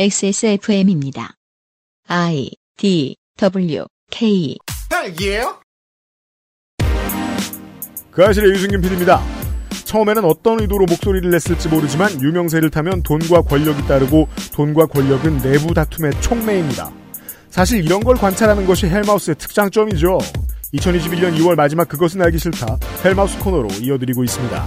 XSFM입니다. I D W K 딸기예요? 그 아실의 유승균 PD입니다. 처음에는 어떤 의도로 목소리를 냈을지 모르지만 유명세를 타면 돈과 권력이 따르고 돈과 권력은 내부 다툼의 촉매입니다. 사실 이런 걸 관찰하는 것이 헬마우스의 특장점이죠. 2021년 2월 마지막 그것은 알기 싫다 헬마우스 코너로 이어드리고 있습니다.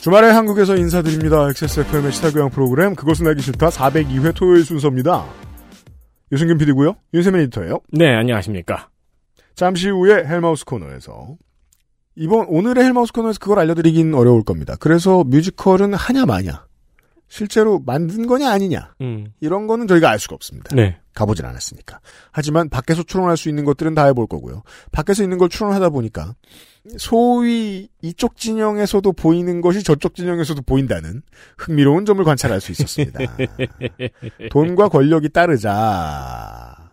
주말에 한국에서 인사드립니다. XSFM의 시사교양 프로그램 그것은 알기 싫다 402회 토요일 순서입니다. 유승균 PD고요. 윤세민 에디터예요. 네, 안녕하십니까. 잠시 후에 헬마우스 코너에서 이번 오늘의 헬마우스 코너에서 그걸 알려드리긴 어려울 겁니다. 그래서 뮤지컬은 하냐 마냐 실제로 만든 거냐 아니냐 음, 이런 거는 저희가 알 수가 없습니다. 네. 가보진 않았으니까. 하지만 밖에서 추론할 수 있는 것들은 다 해볼 거고요. 밖에서 있는 걸 추론하다 보니까 소위 이쪽 진영에서도 보이는 것이 저쪽 진영에서도 보인다는 흥미로운 점을 관찰할 수 있었습니다. 돈과 권력이 따르자.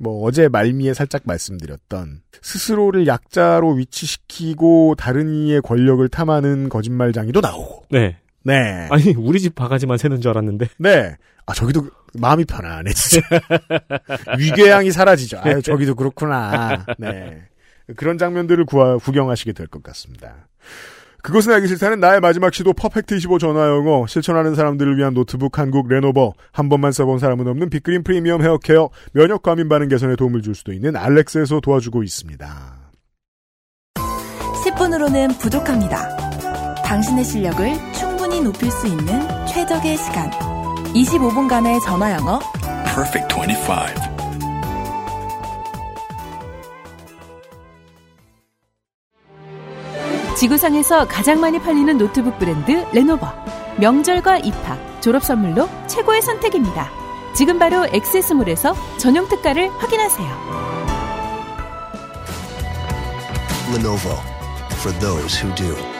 뭐 어제 말미에 살짝 말씀드렸던 스스로를 약자로 위치시키고 다른 이의 권력을 탐하는 거짓말장이도 나오고. 네. 네. 아니, 우리 집 바가지만 새는 줄 알았는데. 네. 아, 저기도 마음이 편하네, 진짜. 위궤양이 사라지죠. 아유, 저기도 그렇구나. 네. 그런 장면들을 구하, 구경하시게 될 것 같습니다. 그것은 알기 싫다는 나의 마지막 시도 퍼펙트 25 전화 영어 실천하는 사람들을 위한 노트북 한국 레노버 한 번만 써본 사람은 없는 빅그린 프리미엄 헤어케어 면역 과민 반응 개선에 도움을 줄 수도 있는 알렉스에서 도와주고 있습니다. 10분으로는 부족합니다. 당신의 실력을 충 분히 높일 수 있는 최적의 시간. 25분간의 전화 영어. Perfect 25. 지구상에서 가장 많이 팔리는 노트북 브랜드 레노버. 명절과 입학, 졸업 선물로 최고의 선택입니다. 지금 바로 엑세스몰에서 전용 특가를 확인하세요. Lenovo for those who do.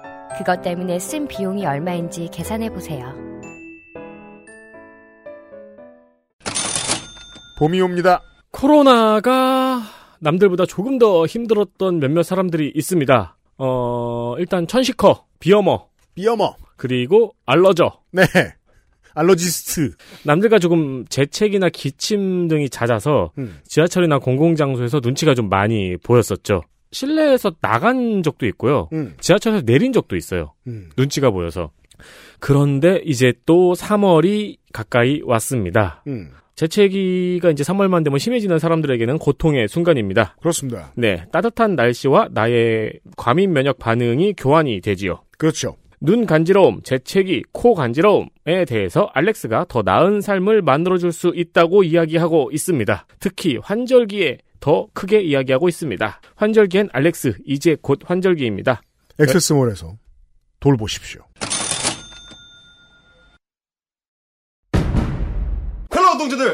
그것 때문에 쓴 비용이 얼마인지 계산해 보세요. 봄이 옵니다. 코로나가 남들보다 조금 더 힘들었던 몇몇 사람들이 있습니다. 어, 일단 천시커, 비어머, 비어머. 그리고 알러저. 네. 알러지스트. 남들과 조금 재채기나 기침 등이 잦아서 음. 지하철이나 공공장소에서 눈치가 좀 많이 보였었죠. 실내에서 나간 적도 있고요. 음. 지하철에서 내린 적도 있어요. 음. 눈치가 보여서. 그런데 이제 또 3월이 가까이 왔습니다. 음. 재채기가 이제 3월만 되면 심해지는 사람들에게는 고통의 순간입니다. 그렇습니다. 네, 따뜻한 날씨와 나의 과민 면역 반응이 교환이 되지요. 그렇죠. 눈 간지러움, 재채기, 코 간지러움에 대해서 알렉스가 더 나은 삶을 만들어줄 수 있다고 이야기하고 있습니다. 특히 환절기에 더 크게 이야기하고 있습니다. 환절기엔 알렉스, 이제 곧 환절기입니다. 액세스몰에서 돌보십시오.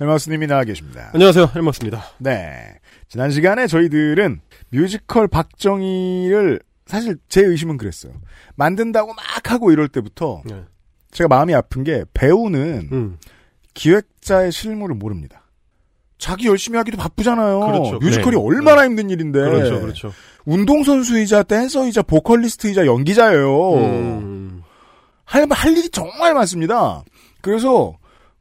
헬마우스님이 나와 계십니다. 안녕하세요, 헬마우스입니다. 네. 지난 시간에 저희들은 뮤지컬 박정희를 사실 제 의심은 그랬어요. 만든다고 막 하고 이럴 때부터 네. 제가 마음이 아픈 게 배우는 음, 기획자의 실물을 모릅니다. 자기 열심히 하기도 바쁘잖아요. 그렇죠. 뮤지컬이 네. 얼마나 힘든 일인데. 그렇죠, 그렇죠. 운동선수이자 댄서이자 보컬리스트이자 연기자예요. 음, 할, 할 일이 정말 많습니다. 그래서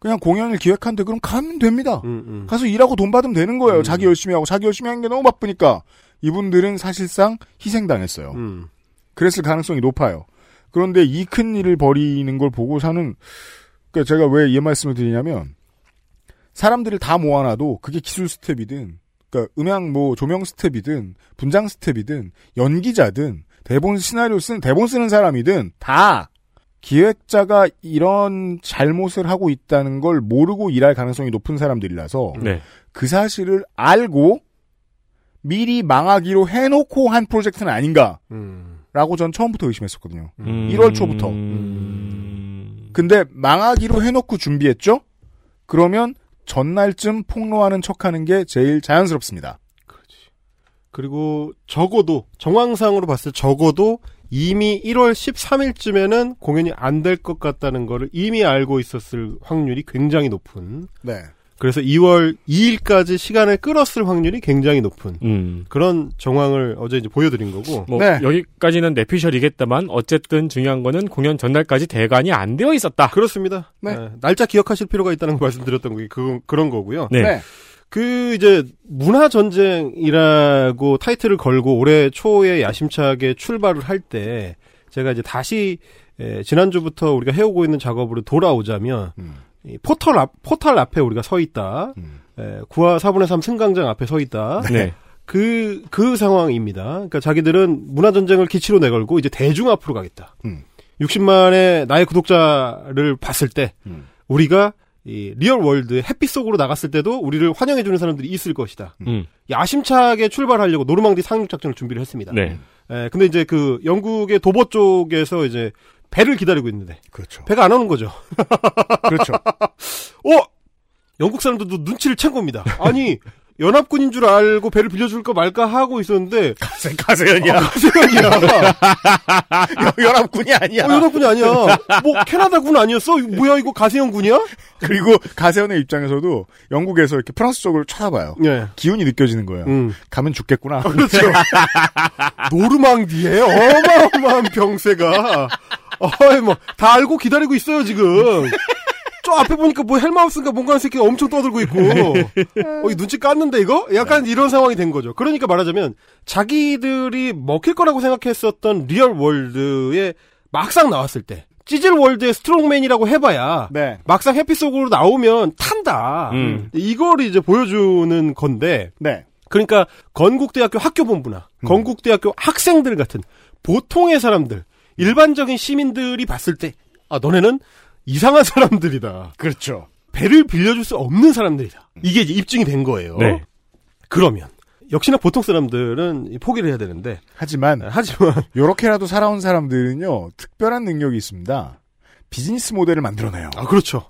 그냥 공연을 기획한데 그럼 가면 됩니다. 음, 음. 가서 일하고 돈 받으면 되는 거예요. 음. 자기 열심히 하고 자기 열심히 하는 게 너무 바쁘니까 이분들은 사실상 희생당했어요. 음. 그랬을 가능성이 높아요. 그런데 이 큰 일을 벌이는 걸 보고서는 그러니까 제가 왜 이 말씀을 드리냐면 사람들을 다 모아놔도 그게 기술 스텝이든 그러니까 음향 뭐 조명 스텝이든 분장 스텝이든 연기자든 대본 시나리오 쓰는 대본 쓰는 사람이든 다 기획자가 이런 잘못을 하고 있다는 걸 모르고 일할 가능성이 높은 사람들이라서 네. 그 사실을 알고 미리 망하기로 해놓고 한 프로젝트는 아닌가라고 음. 전 처음부터 의심했었거든요. 음. 1월 초부터. 음. 근데 망하기로 해놓고 준비했죠? 그러면 전날쯤 폭로하는 척하는 게 제일 자연스럽습니다. 그리고 적어도 정황상으로 봤을 때 적어도 이미 1월 13일쯤에는 공연이 안 될 것 같다는 거를 이미 알고 있었을 확률이 굉장히 높은 네. 그래서 2월 2일까지 시간을 끌었을 확률이 굉장히 높은 음. 그런 정황을 어제 이제 보여드린 거고 뭐 네. 여기까지는 내피셜이겠다만 어쨌든 중요한 거는 공연 전날까지 대관이 안 되어 있었다. 그렇습니다. 네. 네, 날짜 기억하실 필요가 있다는 걸 말씀드렸던 게 그, 그런 거고요. 네. 네. 그 이제 문화 전쟁이라고 타이틀을 걸고 올해 초에 야심차게 출발을 할 때 제가 이제 다시 에, 지난주부터 우리가 해오고 있는 작업으로 돌아오자면 음. 이 포털 앞 포털 앞에 우리가 서 있다. 음. 에, 9화 4분의 3 승강장 앞에 서 있다. 네. 그, 그 상황입니다. 그러니까 자기들은 문화전쟁을 기치로 내걸고 이제 대중 앞으로 가겠다. 음. 60만의 나의 구독자를 봤을 때, 음. 우리가 이 real world 햇빛 속으로 나갔을 때도 우리를 환영해 주는 사람들이 있을 것이다. 음. 야심차게 출발하려고 노르망디 상륙 작전을 준비를 했습니다. 네. 에, 근데 이제 그 영국의 도버 쪽에서 이제 배를 기다리고 있는데 그렇죠. 배가 안 오는 거죠. 그렇죠. 어! 영국 사람들도 눈치를 챈 겁니다. 아니, 연합군인 줄 알고 배를 빌려줄까 말까 하고 있었는데, 가세연이야. 가세연이야. 연합군이 아니야. 어, 연합군이 아니야. 뭐, 캐나다군 아니었어? 뭐야, 이거 가세연군이야? 그리고 가세연의 입장에서도 영국에서 이렇게 프랑스 쪽을 쳐다봐요. 예. 기운이 느껴지는 거예요. 음. 가면 죽겠구나. 그렇죠. 노르망디에 어마어마한 병세가, 어이, 뭐, 다 알고 기다리고 있어요, 지금. 저 앞에 보니까 뭐 헬마우스인가 뭔가 하는 새끼가 엄청 떠들고 있고, 어, 이 눈치 깠는데 이거? 약간 이런 상황이 된 거죠. 그러니까 말하자면, 자기들이 먹힐 거라고 생각했었던 real world에 막상 나왔을 때, 찌질 world의 스트롱맨이라고 해봐야, 네. 막상 햇빛 속으로 나오면 탄다. 음. 이걸 이제 보여주는 건데, 네. 그러니까 건국대학교 학교본부나 음. 건국대학교 학생들 같은 보통의 사람들, 일반적인 시민들이 봤을 때, 아, 너네는 이상한 사람들이다. 그렇죠. 배를 빌려줄 수 없는 사람들이다. 이게 이제 입증이 된 거예요. 네. 그러면, 역시나 보통 사람들은 이 포기를 해야 되는데, 하지만 하지만, 요렇게라도 살아온 사람들은요 특별한 능력이 있습니다. 비즈니스 모델을 만들어내요. 아, 그렇죠.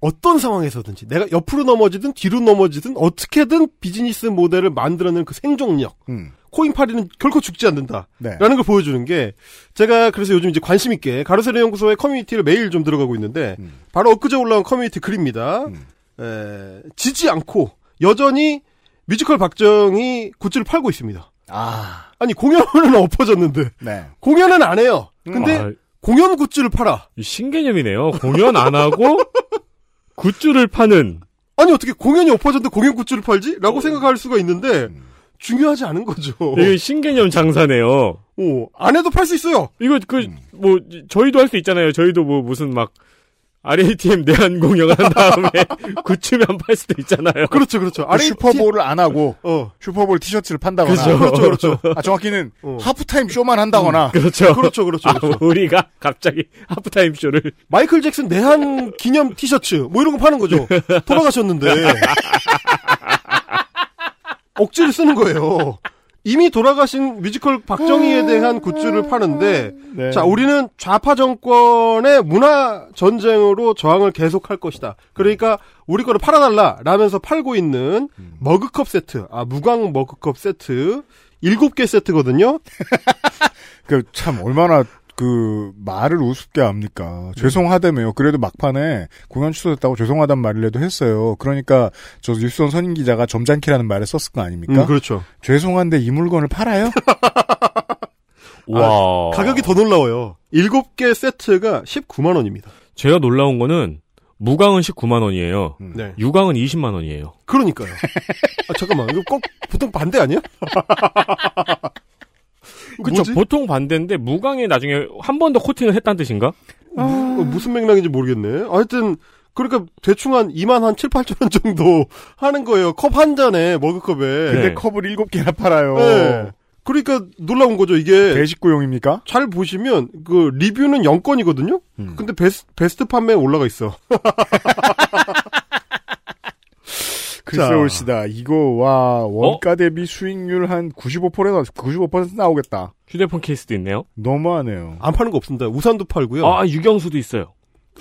어떤 상황에서든지, 내가 옆으로 넘어지든 뒤로 넘어지든 어떻게든 비즈니스 모델을 만들어내는 그 생존력, 음. 코인파리는 결코 죽지 않는다. 네. 라는 걸 보여주는 게 제가 그래서 요즘 이제 관심 있게 가로세로 연구소의 커뮤니티를 매일 좀 들어가고 있는데 음. 바로 엊그제 올라온 커뮤니티 글입니다. 음. 에, 지지 않고 여전히 뮤지컬 박정희 굿즈를 팔고 있습니다. 아, 아니 공연은 엎어졌는데 네. 공연은 안 해요. 근데 아, 공연 굿즈를 팔아. 이 신개념이네요. 공연 안 하고 굿즈를 파는 아니 어떻게 공연이 엎어졌는데 공연 굿즈를 팔지? 라고 생각할 수가 있는데 음. 중요하지 않은 거죠. 이게 신개념 장사네요. 어, 안 해도 팔 수 있어요. 이거 그 뭐 저희도 할 수 있잖아요. 저희도 뭐 무슨 막 RATM 내한 공연을 한 다음에 굿즈면 팔 수도 있잖아요. 그렇죠, 그렇죠. 그 RAT 슈퍼볼을 안 하고 어, 슈퍼볼 티셔츠를 판다거나 그죠. 그렇죠, 그렇죠. 아, 정확히는 어. 하프타임 쇼만 한다거나 그렇죠. 그렇죠, 그렇죠. 아, 그렇죠. 우리가 갑자기 하프타임 쇼를 마이클 잭슨 내한 기념 티셔츠 뭐 이런 거 파는 거죠. 돌아가셨는데 억지를 쓰는 거예요. 이미 돌아가신 뮤지컬 박정희에 대한 굿즈를 파는데 네. 자 우리는 좌파 정권의 문화 전쟁으로 저항을 계속할 것이다. 그러니까 우리 거를 팔아달라 라면서 팔고 있는 머그컵 세트, 아 무광 머그컵 세트 일곱 개 세트거든요. 그 참 얼마나 그 말을 우습게 합니까? 죄송하다며요. 그래도 막판에 공연 취소됐다고 죄송하단 말이라도 했어요. 그러니까 저 뉴스원 선임 기자가 점잖기라는 말을 썼을 거 아닙니까? 음, 그렇죠. 죄송한데 이 물건을 팔아요? 와 가격이 더 놀라워요. 일곱 개 세트가 19만 원입니다. 제가 놀라운 거는 무광은 19만 원이에요. 네. 유광은 20만 원이에요. 그러니까요. 아, 잠깐만. 이거 꼭 보통 반대 아니야? 그쵸. 뭐지? 보통 반대인데 무광에 나중에 한 번 더 코팅을 했다는 뜻인가? 어, 무슨 맥락인지 모르겠네. 하여튼 그러니까 대충 한 2만 한 7, 8천 원 정도 하는 거예요. 컵 한 잔에 머그컵에. 근데 네. 컵을 7개나 팔아요. 네. 그러니까 놀라운 거죠. 이게 대식구용입니까? 잘 보시면 그 리뷰는 0건이거든요. 음. 근데 베스, 베스트 판매에 올라가 있어. 글쎄 자. 올시다. 이거 와 원가 대비 수익률 한 95%나 95% 나오겠다. 휴대폰 케이스도 있네요. 너무하네요. 안 파는 거 없습니다. 우산도 팔고요. 아, 아, 유경수도 있어요.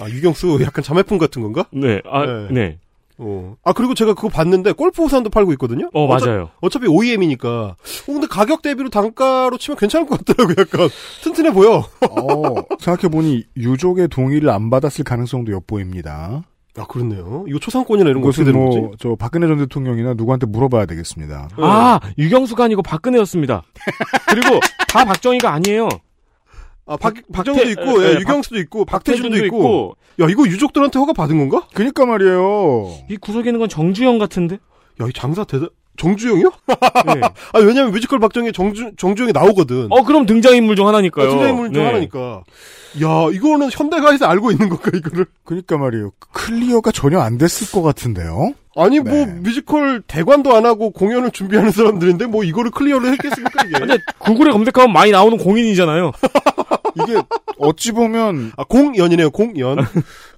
유경수 약간 자매품 같은 건가? 네. 아, 네. 네. 어. 아 그리고 제가 그거 봤는데 골프 우산도 팔고 있거든요. 어, 어차- 맞아요. 어차피 OEM이니까. 어, 근데 가격 대비로 단가로 치면 괜찮을 것 같더라고요. 약간 튼튼해 보여. 어, 생각해보니 유족의 동의를 안 받았을 가능성도 엿보입니다. 아 그렇네요. 이거 초상권이나 이런 거 어떻게 되는 거지? 뭐, 저 박근혜 전 대통령이나 누구한테 물어봐야 되겠습니다. 아, 육영수가 아니고 박근혜였습니다. 그리고 다 박정희가 아니에요. 아 박, 박정희도 있고, 예, 예, 박- 육영수도 있고, 박태준도 박태준도 있고. 야 이거 유족들한테 허가 받은 건가? 그니까 말이에요. 이 구석에 있는 건 정주영 같은데? 야 이 장사 대단. 정주영이요? 네. 아 왜냐면 뮤지컬 박정희 정주 정주영이 나오거든. 어, 그럼 등장인물 중 하나니까요. 등장인물 중 네. 하나니까. 야 이거는 현대가에서 알고 있는 건가 이거를? 그니까 말이에요. clear가 전혀 안 됐을 것 같은데요. 아니 네. 뭐 뮤지컬 대관도 안 하고 공연을 준비하는 사람들인데 뭐 이거를 clear를 했겠습니까 이게? 근데 구글에 검색하면 많이 나오는 공인이잖아요. 이게 어찌 보면 아 공연이네요 공연.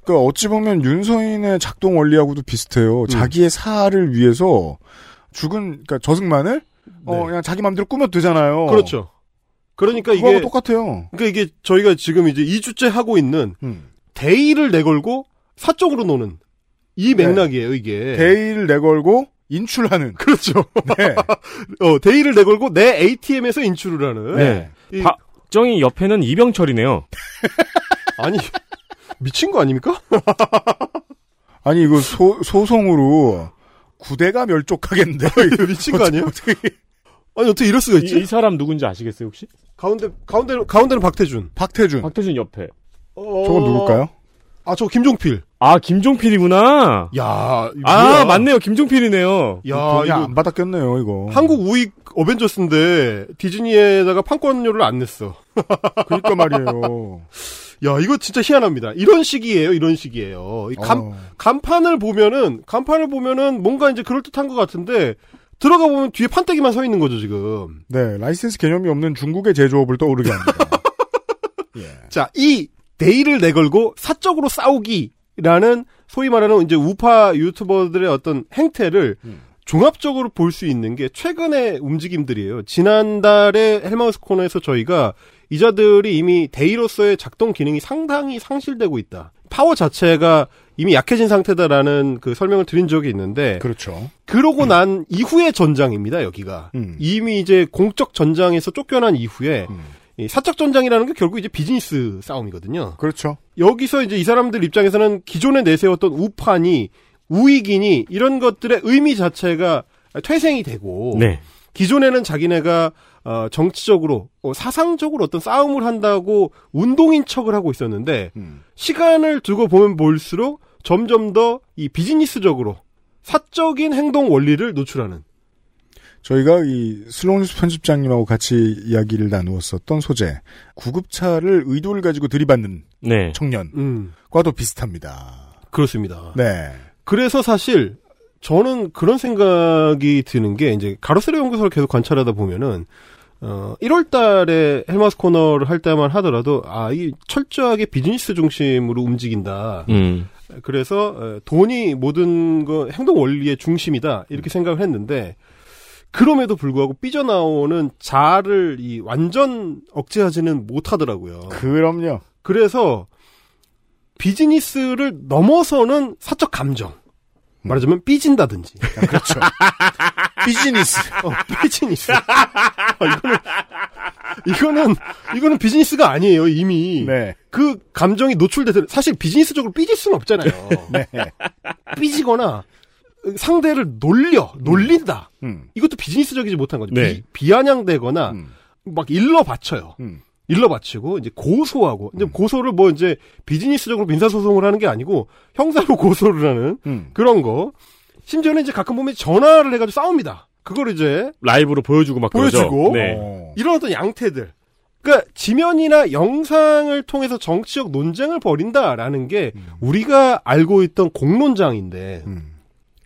그 어찌 보면 윤서인의 작동 원리하고도 비슷해요. 음. 자기의 사를 위해서 죽은 그러니까 저승만을 어 네. 그냥 자기 맘대로 꾸며도 되잖아요. 그렇죠. 그러니까 그거하고 이게 똑같아요. 그러니까 이게 저희가 지금 이제 2주째 하고 있는 음. 대의를 내걸고 사적으로 노는 이 네. 맥락이에요 이게. 대의를 내걸고 인출하는. 그렇죠. 네. 어, 대의를 내걸고 내 ATM에서 인출을 하는. 네. 이- 박정희 옆에는 이병철이네요. 아니 미친 거 아닙니까? 아니 이거 소, 소송으로 구대가 멸족하겠는데요. 이거 미친 거 아니에요? 어떻게- 아니 어떻게 이럴 수가 이, 있지? 이 사람 누군지 아시겠어요, 혹시? 가운데 가운데 가운데는 박태준. 박태준. 박태준 옆에. 어... 저건 누굴까요? 아, 저 김종필. 아, 김종필이구나. 야, 아? 맞네요. 김종필이네요. 야, 이거 안 받았겠네요, 이거. 한국 우익 어벤져스인데 디즈니에다가 판권료를 안 냈어. 그러니까 말이에요. 야, 이거 진짜 희한합니다. 이런 식이에요, 이런 식이에요. 이 간, 어. 간판을 보면은, 간판을 보면은 뭔가 이제 그럴듯한 것 같은데, 들어가 보면 뒤에 판때기만 서 있는 거죠, 지금. 네, 라이센스 개념이 없는 중국의 제조업을 떠오르게 합니다. 예. 자, 이 대의를 내걸고 사적으로 싸우기라는 소위 말하는 이제 우파 유튜버들의 어떤 행태를 음. 종합적으로 볼 수 있는 게 최근의 움직임들이에요. 지난달에 헬마우스 코너에서 저희가 이자들이 이미 대의로서의 작동 기능이 상당히 상실되고 있다. 파워 자체가 이미 약해진 상태다라는 그 설명을 드린 적이 있는데 그렇죠. 그러고 난 이후의 전장입니다, 여기가. 음. 이미 이제 공적 전장에서 쫓겨난 이후에 음. 이 사적 전장이라는 게 결국 이제 비즈니스 싸움이거든요. 그렇죠. 여기서 이제 이 사람들 입장에서는 기존에 내세웠던 우판이 우익이니 이런 것들의 의미 자체가 퇴생이 되고 네. 기존에는 자기네가 어, 정치적으로 어, 사상적으로 어떤 싸움을 한다고 운동인 척을 하고 있었는데 음. 시간을 두고 보면 볼수록 점점 더 이 비즈니스적으로 사적인 행동 원리를 노출하는 저희가 이 슬롱뉴스 편집장님하고 같이 이야기를 나누었었던 소재 구급차를 의도를 가지고 들이받는 네. 청년과도 음 비슷합니다. 그렇습니다. 네. 그래서 사실 저는 그런 생각이 드는 게 이제 가로세로 연구소를 계속 관찰하다 보면은 어 1월 달에 헬마스 코너를 할 때만 하더라도 아, 이 철저하게 비즈니스 중심으로 움직인다. 음. 그래서 어, 돈이 모든 거 행동 원리의 중심이다. 이렇게 생각을 했는데 그럼에도 불구하고 삐져나오는 자를 이 완전 억제하지는 못하더라고요. 그럼요. 그래서 비즈니스를 넘어서는 사적 감정. 말하자면 삐진다든지. 그렇죠. 비즈니스. 어, 비즈니스. 아, 이거는, 이거는, 이거는 비즈니스가 아니에요, 이미. 네. 그 감정이 노출돼서, 사실 비즈니스적으로 삐질 수는 없잖아요. 네. 삐지거나, 상대를 놀려, 놀린다. 음. 이것도 비즈니스적이지 못한 거죠. 네. 비, 아냥되거나 음. 막 일러 바쳐요. 음. 일러 바치고 이제 고소하고 이제 고소를 뭐 이제 비즈니스적으로 민사 소송을 하는 게 아니고 형사로 고소를 하는 음. 그런 거. 심지어는 이제 가끔 보면 전화를 해가지고 싸웁니다. 그걸 이제 라이브로 보여주고 막 그러죠. 보여주고. 네. 어. 이런 어떤 양태들. 그러니까 지면이나 영상을 통해서 정치적 논쟁을 벌인다라는 게 우리가 알고 있던 공론장인데 음.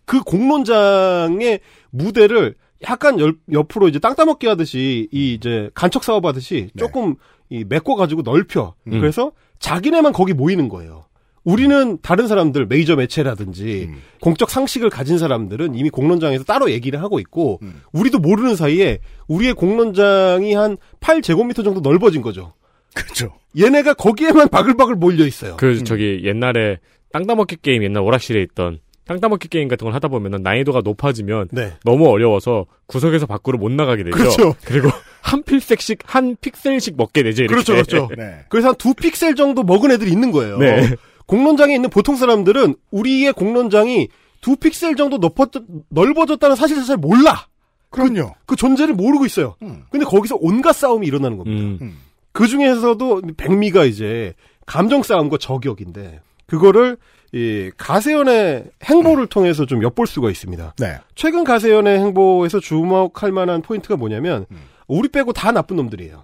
그 공론장의 무대를 약간 열- 옆으로 이제 땅 따먹기 하듯이 이 이제 간척 사업 하듯이 네. 조금 이 메꿔 가지고 넓혀. 음. 그래서 자기네만 거기 모이는 거예요. 우리는 다른 사람들 메이저 매체라든지 음. 공적 상식을 가진 사람들은 이미 공론장에서 따로 얘기를 하고 있고 음. 우리도 모르는 사이에 우리의 공론장이 한 8제곱미터 정도 넓어진 거죠. 그렇죠. 얘네가 거기에만 바글바글 몰려 있어요. 그 저기 옛날에 땅 따먹기 게임 옛날 오락실에 있던 땅 따먹기 게임 같은 걸 하다 보면은 난이도가 높아지면 네. 너무 어려워서 구석에서 밖으로 못 나가게 되죠. 그렇죠. 그리고 한 필색씩 한 픽셀씩 먹게 되죠. 이렇게. 그렇죠, 그렇죠. 네. 그래서 한 두 픽셀 정도 먹은 애들이 있는 거예요. 네. 공론장에 있는 보통 사람들은 우리의 공론장이 두 픽셀 정도 넓어, 넓어졌다는 사실을 잘 몰라. 그럼요. 그 존재를 모르고 있어요. 음. 근데 거기서 온갖 싸움이 일어나는 겁니다. 음. 그 중에서도 백미가 이제 감정 싸움과 저격인데 그거를 이 가세연의 행보를 통해서 좀 엿볼 수가 있습니다. 네. 최근 가세연의 행보에서 주목할 만한 포인트가 뭐냐면 음. 우리 빼고 다 나쁜 놈들이에요.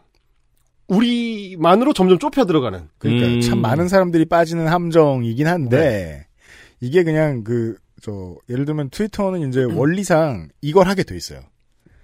우리만으로 점점 좁혀 들어가는. 그러니까 음. 참 많은 사람들이 빠지는 함정이긴 한데 이게 그냥 그 저 예를 들면 트위터는 이제 원리상 이걸 하게 돼 있어요.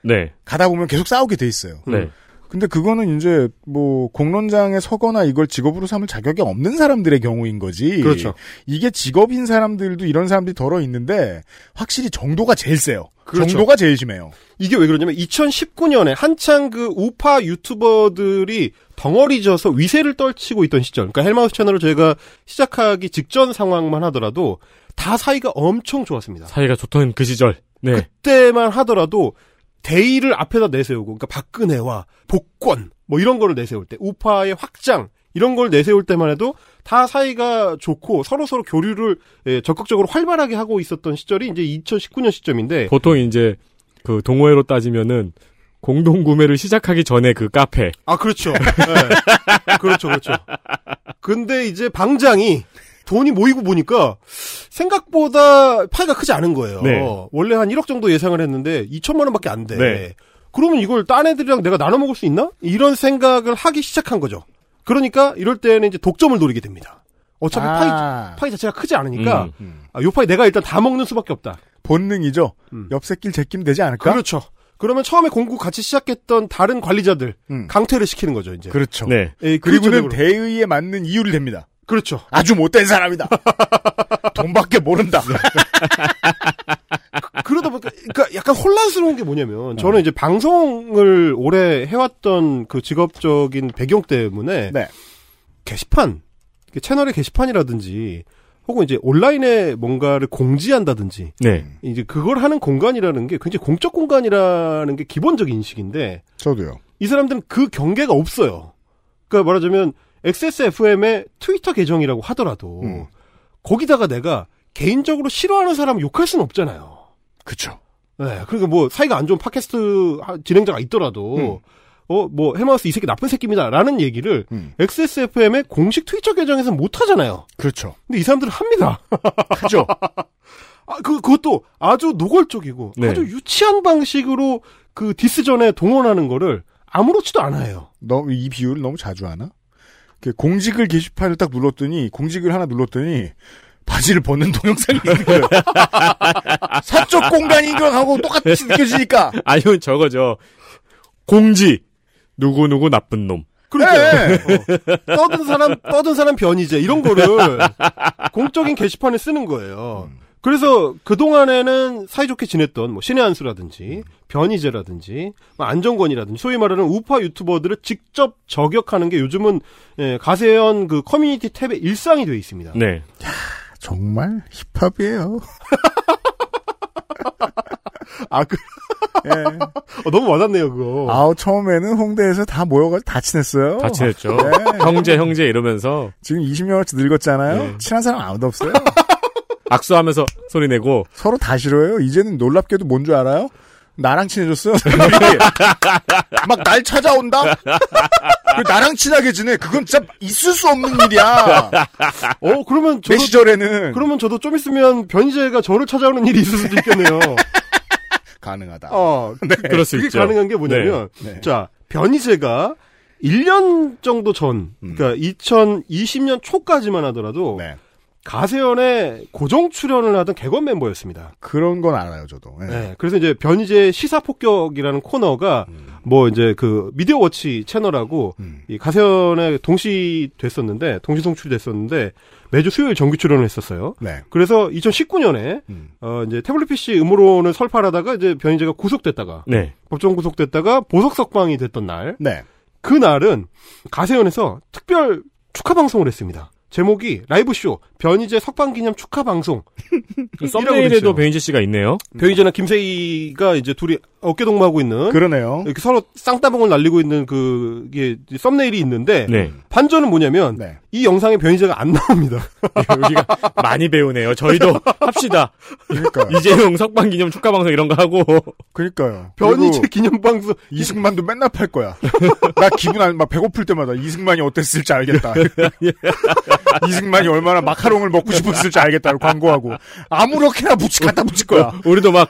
네. 가다 보면 계속 싸우게 돼 있어요. 네. 근데 그거는 이제 뭐 공론장에 서거나 이걸 직업으로 삼을 자격이 없는 사람들의 경우인 거지. 그렇죠. 이게 직업인 사람들도 이런 사람들이 덜어 있는데 확실히 정도가 제일 세요. 그렇죠. 정도가 제일 심해요. 이게 왜 그러냐면 2019년에 한창 그 우파 유튜버들이 덩어리져서 위세를 떨치고 있던 시절. 그러니까 헬마우스 채널을 저희가 시작하기 직전 상황만 하더라도 다 사이가 엄청 좋았습니다. 사이가 좋던 그 시절. 네. 그때만 하더라도 대의를 앞에다 내세우고 그러니까 박근혜와 복권 뭐 이런 거를 내세울 때 우파의 확장 이런 걸 내세울 때만 해도 다 사이가 좋고 서로 서로 교류를 예, 적극적으로 활발하게 하고 있었던 시절이 이제 2019년 시점인데 보통 이제 그 동호회로 따지면은 공동 구매를 시작하기 전에 그 카페. 아 그렇죠 예. 그렇죠 그렇죠 근데 이제 방장이 돈이 모이고 보니까 생각보다 파이가 크지 않은 거예요. 네. 원래 한 1억 정도 예상을 했는데 2천만 원밖에 안 돼. 네. 그러면 이걸 딴 애들이랑 내가 나눠 먹을 수 있나? 이런 생각을 하기 시작한 거죠. 그러니까 이럴 때는 이제 독점을 노리게 됩니다. 어차피 파이 아, 파이 자체가 크지 않으니까 음. 음. 아, 요 파이 내가 일단 다 먹는 수밖에 없다. 본능이죠. 음. 옆 새끼를 제끼면 되지 않을까? 그렇죠. 그러면 처음에 공구 같이 시작했던 다른 관리자들 음. 강퇴를 시키는 거죠 이제. 그렇죠. 네. 예, 그리고는. 대의에 맞는 이유를 댑니다. 그렇죠. 아주 못된 사람이다. 돈밖에 모른다. 그러다 보니까 그러니까 약간 혼란스러운 게 어. 뭐냐면 저는 이제 방송을 오래 해왔던 그 직업적인 배경 때문에 네. 게시판 채널의 게시판이라든지 혹은 이제 온라인에 뭔가를 공지한다든지 네. 이제 그걸 하는 공간이라는 게 굉장히 공적 공간이라는 게 기본적인 인식인데 저도요. 이 사람들은 그 경계가 없어요. 그러니까 말하자면 XSFM의 트위터 계정이라고 하더라도 음. 거기다가 내가 개인적으로 싫어하는 사람 욕할 수는 없잖아요. 그쵸. 네, 그러니까 뭐 사이가 안 좋은 팟캐스트 하- 진행자가 있더라도 음. 어뭐 헬마우스 이 새끼 나쁜 새끼입니다라는 얘기를 음. XSFM의 공식 트위터 계정에서는 못 하잖아요. 그렇죠. 근데 이 사람들은 합니다. 하죠. 아, 그 그것도 아주 노골적이고 네. 아주 유치한 방식으로 그 디스전에 동원하는 거를 아무렇지도 않아요. 너이 비유를 너무 자주 하나? 그 공직을 게시판을 딱 눌렀더니 공직을 하나 눌렀더니 바지를 벗는 동영상이 있는 거예요. 사적 공간이건 하고 똑같이 느껴지니까. 아니면 저거죠. 공지. 누구 누구 나쁜 놈. 그러니까 어, 떠든 사람 떠든 사람 변이제 이런 거를 공적인 게시판에 쓰는 거예요. 그래서 그 동안에는 사이좋게 지냈던 뭐 신의 한수라든지 변이제라든지 뭐 안정권이라든지 소위 말하는 우파 유튜버들을 직접 저격하는 게 요즘은 예, 가세현 그 커뮤니티 탭의 일상이 되어 있습니다. 네. 정말 힙합이에요. 아, 그, 예. 어, 너무 와닿네요 그거. 아우 처음에는 홍대에서 다 모여가지고 다 친했어요. 다 친했죠. 네. 형제, 형제 이러면서 지금 20년어치 늙었잖아요. 네. 친한 사람 아무도 없어요. 악수하면서 소리 내고 서로 다 싫어해요. 이제는 놀랍게도 뭔 줄 알아요? 나랑 친해졌어요. 막 날 찾아온다. 그 나랑 친하게 지내. 그건 진짜 있을 수 없는 일이야. 어, 그러면 내 저도, 시절에는 그러면 저도 좀 있으면 변희재가 저를 찾아오는 일이 있을 수도 있겠네요. 가능하다. 어, 그럴 수 그게 있죠. 가능한 게 뭐냐면, 네. 네. 자, 변희재가 1년 정도 전, 음. 그러니까 2020년 초까지만 하더라도 네. 가세연의 고정 출연을 하던 개건 멤버였습니다. 그런 건 알아요, 저도. 네. 네. 그래서 이제 변희재 시사 폭격이라는 코너가 뭐 이제 그 미디어 워치 채널하고 음. 이 가세연에 동시 됐었는데 동시 송출이 됐었는데 매주 수요일 정규 출연을 했었어요. 네. 그래서 2019년에 음. 어 이제 태블릿 PC 음모론을 설파하다가 이제 변희재가 구속됐다가 네. 법정 구속됐다가 보석 석방이 됐던 날 네. 그 날은 가세연에서 특별 축하 방송을 했습니다. 제목이 라이브 쇼 변희재 석방 기념 축하 방송. 그 썸네일에도. 배인재 씨가 있네요. 변희재나 김세희가 이제 둘이 어깨 동무하고 있는 그러네요. 이렇게 서로 쌍따봉을 날리고 있는 그 이게 썸네일이 있는데 네. 반전은 뭐냐면 네. 이 영상에 변희재가 안 나옵니다. 여기가 많이 배우네요. 저희도 합시다. 그러니까요. 이재용 석방 기념 축하 방송 이런 거 하고 그러니까요. 변희재 기념 방송 이승만도 맨날 팔 거야. 나 기분 안, 막 배고플 때마다 이승만이 어땠을지 알겠다. 이승만이 얼마나 마카롱을 먹고 싶었을지 알겠다. 광고하고. 아무렇게나 붙이, 갖다 붙일 거야. 우리도 막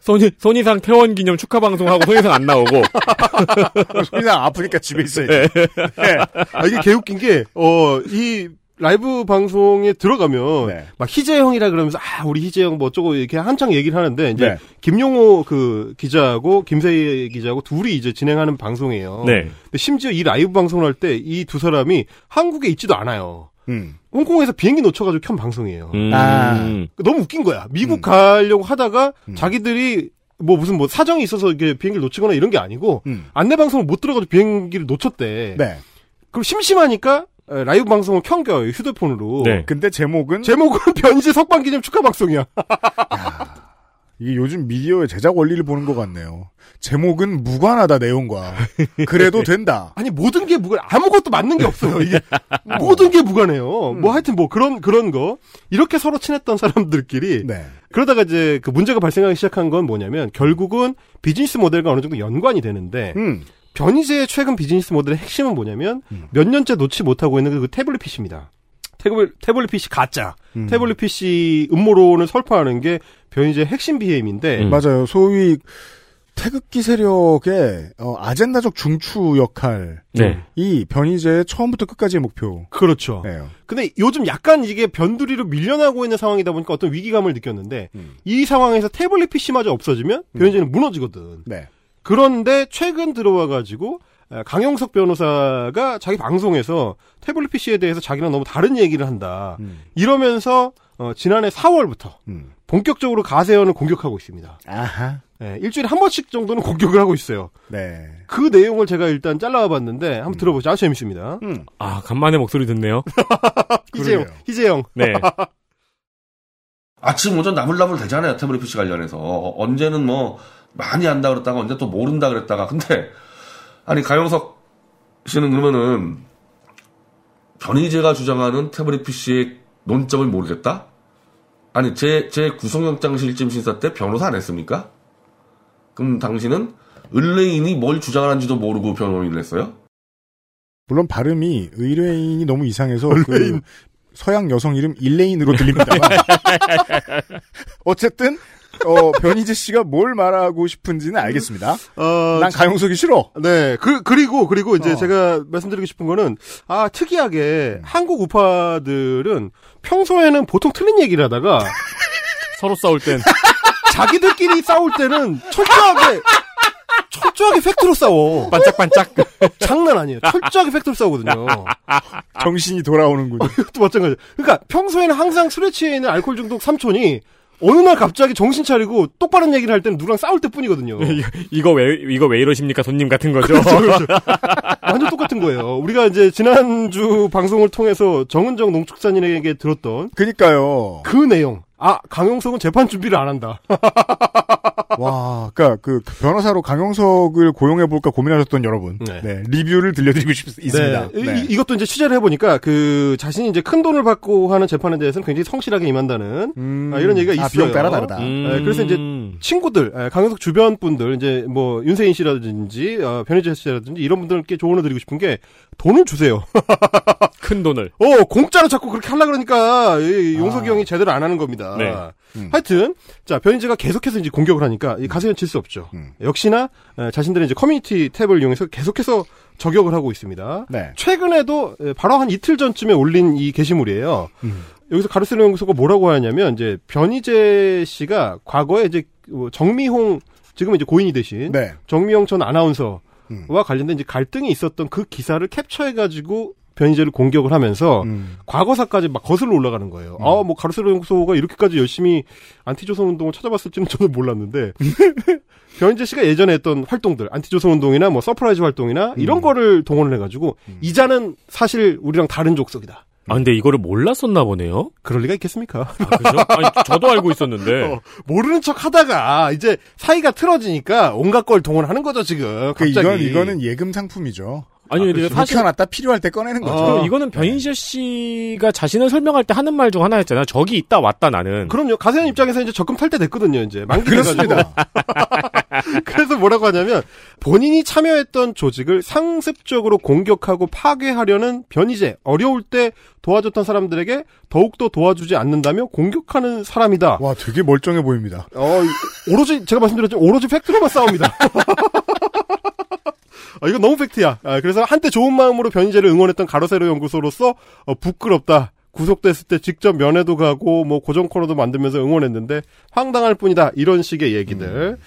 손이 손이상 퇴원 기념 축하 방송하고 손이상 안 나오고 소리상 아프니까 집에 있어야 돼. 네. 아, 이게 개웃긴 게, 어, 이 라이브 방송에 들어가면, 네. 막 희재 형이라 그러면서, 아, 우리 희재 형 뭐 어쩌고 이렇게 한창 얘기를 하는데, 이제, 네. 김용호 그 기자하고 김세희 기자하고 둘이 이제 진행하는 방송이에요. 네. 근데 심지어 이 라이브 방송을 할 때 이 두 사람이 한국에 있지도 않아요. 음. 홍콩에서 비행기 놓쳐가지고 켠 방송이에요. 음. 아. 너무 웃긴 거야. 미국 음. 가려고 하다가 음. 자기들이 뭐 무슨 뭐 사정이 있어서 이렇게 비행기를 놓치거나 이런 게 아니고 음. 안내 방송을 못 들어가지고 비행기를 놓쳤대. 네. 그럼 심심하니까 에, 라이브 방송을 켠 거예요 휴대폰으로. 네. 근데 제목은 제목은 변희재 석방 기념 축하 방송이야. 이게 요즘 미디어의 제작 원리를 보는 것 같네요. 제목은 무관하다 내용과 그래도 된다. 아니 모든 게 무관 아무것도 맞는 게 없어요. 이게 모든 게 무관해요. 뭐 하여튼 뭐 그런 그런 거 이렇게 서로 친했던 사람들끼리 네. 그러다가 이제 그 문제가 발생하기 시작한 건 뭐냐면 결국은 비즈니스 모델과 어느 정도 연관이 되는데 음. 변희재의 최근 비즈니스 모델의 핵심은 뭐냐면 음. 몇 년째 놓지 못하고 있는 그 태블릿 PC입니다. 태블릿, 태블릿 PC 가짜. 음. 태블릿 PC 음모론을 설파하는 게 변희재의 핵심 BM인데 음. 맞아요. 소위 태극기 세력의 어, 아젠다적 중추 역할이 네. 변희재의 처음부터 끝까지의 목표네요. 그렇죠. 네. 근데 요즘 약간 이게 변두리로 밀려나고 있는 상황이다 보니까 어떤 위기감을 느꼈는데 음. 이 상황에서 태블릿 PC마저 없어지면 변희재는 무너지거든. 네. 그런데 최근 들어와 가지고 강영석 변호사가 자기 방송에서 태블릿 PC에 대해서 자기랑 너무 다른 얘기를 한다. 음. 이러면서 어, 지난해 4월부터 음. 본격적으로 가세연을 공격하고 있습니다. 아하. 예, 일주일에 한 번씩 정도는 공격을 하고 있어요. 네. 그 내용을 제가 일단 잘라와 봤는데 한번 들어보죠. 아주 재밌습니다. 음. 아 간만에 목소리 듣네요. 그러게요. 희재형. 네. 아침 오전 나불나불 되잖아요. 태블릿 PC 관련해서. 어, 언제는 뭐 많이 안다 그랬다가 언제 또 모른다 그랬다가. 근데 아니 가영석 씨는 그러면은 변희재가 주장하는 태블릿 PC의 논점을 모르겠다? 아니 제, 제 구속영장 실질 심사 때 변호사 안 했습니까? 그럼 당신은 의뢰인이 뭘 주장하는지도 모르고 변호인을 했어요? 물론 발음이 의뢰인이 너무 이상해서 그 서양 여성 이름 일레인으로 들립니다만 어쨌든 어, 변희재 씨가 뭘 말하고 싶은지는 알겠습니다. 어, 난 가용석이 싫어. 네. 그, 그리고, 그리고 이제 어. 제가 말씀드리고 싶은 거는, 아, 특이하게 한국 우파들은 평소에는 보통 틀린 얘기를 하다가 서로 싸울 땐 자기들끼리 싸울 때는 철저하게, 철저하게 팩트로 싸워. 반짝반짝. 장난 아니에요. 철저하게 팩트로 싸우거든요. 정신이 돌아오는군요. 이것도 마찬가지. 그러니까 평소에는 항상 술에 취해 있는 알코올 중독 삼촌이 어느 날 갑자기 정신 차리고 똑바른 얘기를 할 때는 누구랑 싸울 때 뿐이거든요. 이거 왜 이거 왜 이러십니까 손님 같은 거죠. 완전 똑같은 거예요. 우리가 이제 지난주 방송을 통해서 정은정 농축산인에게 들었던 그니까요. 그 내용. 아 강용석은 재판 준비를 안 한다. 와, 그러니까 그 변호사로 강용석을 고용해 볼까 고민하셨던 여러분, 네. 네. 리뷰를 들려드리고 싶, 있습니다. 네. 네. 이, 것도 이제 취재를 해보니까 그 자신이 이제 큰 돈을 받고 하는 재판에 대해서는 굉장히 성실하게 임한다는 음, 아, 이런 얘기가 있어요. 아, 비용 따라 다르다. 네, 그래서 이제 친구들, 에, 강용석 주변 분들, 이제 뭐 윤세인 씨라든지 어, 변희재 씨라든지 이런 분들께 조언을 드리고 싶은 게 돈을 주세요. 큰 돈을. 어 공짜로 자꾸 그렇게 하려 그러니까 이 용석이 아. 형이 제대로 안 하는 겁니다. 네. 음. 하여튼 자 변희재가 계속해서 이제 공격을 하니까 이 가세연 질 수 없죠. 음. 역시나 에, 자신들의 이제 커뮤니티 탭을 이용해서 계속해서 저격을 하고 있습니다. 네. 최근에도 에, 바로 한 이틀 전쯤에 올린 이 게시물이에요. 음. 여기서 가로세로 연구소가 뭐라고 하냐면 이제 변희재 씨가 과거에 이제 뭐 정미홍 지금 이제 고인이 되신 네. 정미홍 전 아나운서와 음. 관련된 이제 갈등이 있었던 그 기사를 캡처해가지고 변희재를 공격을 하면서 음. 과거사까지 막 거슬러 올라가는 거예요. 아, 뭐 가로세로 연구소가 이렇게까지 열심히 안티조선 운동을 찾아봤을지는 저도 몰랐는데 변희재 씨가 예전에 했던 활동들, 안티조선 운동이나 뭐 서프라이즈 활동이나 이런 거를 동원을 해가지고 이자는 사실 우리랑 다른 족속이다. 아, 근데 이거를 몰랐었나 보네요? 그럴 리가 있겠습니까? 아, 그죠? 아니, 저도 알고 있었는데. 어, 모르는 척 하다가 이제 사이가 틀어지니까 온갖 걸 동원하는 거죠 지금. 그. 이건 이거는 예금 상품이죠. 아니, 근데 사실 사실. 놨다 필요할 때 꺼내는 거죠. 어. 그리고 이거는 변희재 씨가 자신을 설명할 때 하는 말 중 하나였잖아요. 저기 있다 왔다 나는. 그럼요. 가세연 입장에서 이제 적금 탈 때 됐거든요. 이제 만기. 그렇습니다. 그래서 뭐라고 하냐면 본인이 참여했던 조직을 상습적으로 공격하고 파괴하려는 변이제 어려울 때 도와줬던 사람들에게 더욱더 도와주지 않는다며 공격하는 사람이다. 와, 되게 멀쩡해 보입니다. 어, 오로지 제가 말씀드렸죠. 오로지 팩트로만 싸웁니다. 아, 이건 너무 팩트야. 아, 그래서 한때 좋은 마음으로 변희재를 응원했던 가로세로 연구소로서 어, 부끄럽다. 구속됐을 때 직접 면회도 가고 뭐 고정 코너도 만들면서 응원했는데 황당할 뿐이다. 이런 식의 얘기들.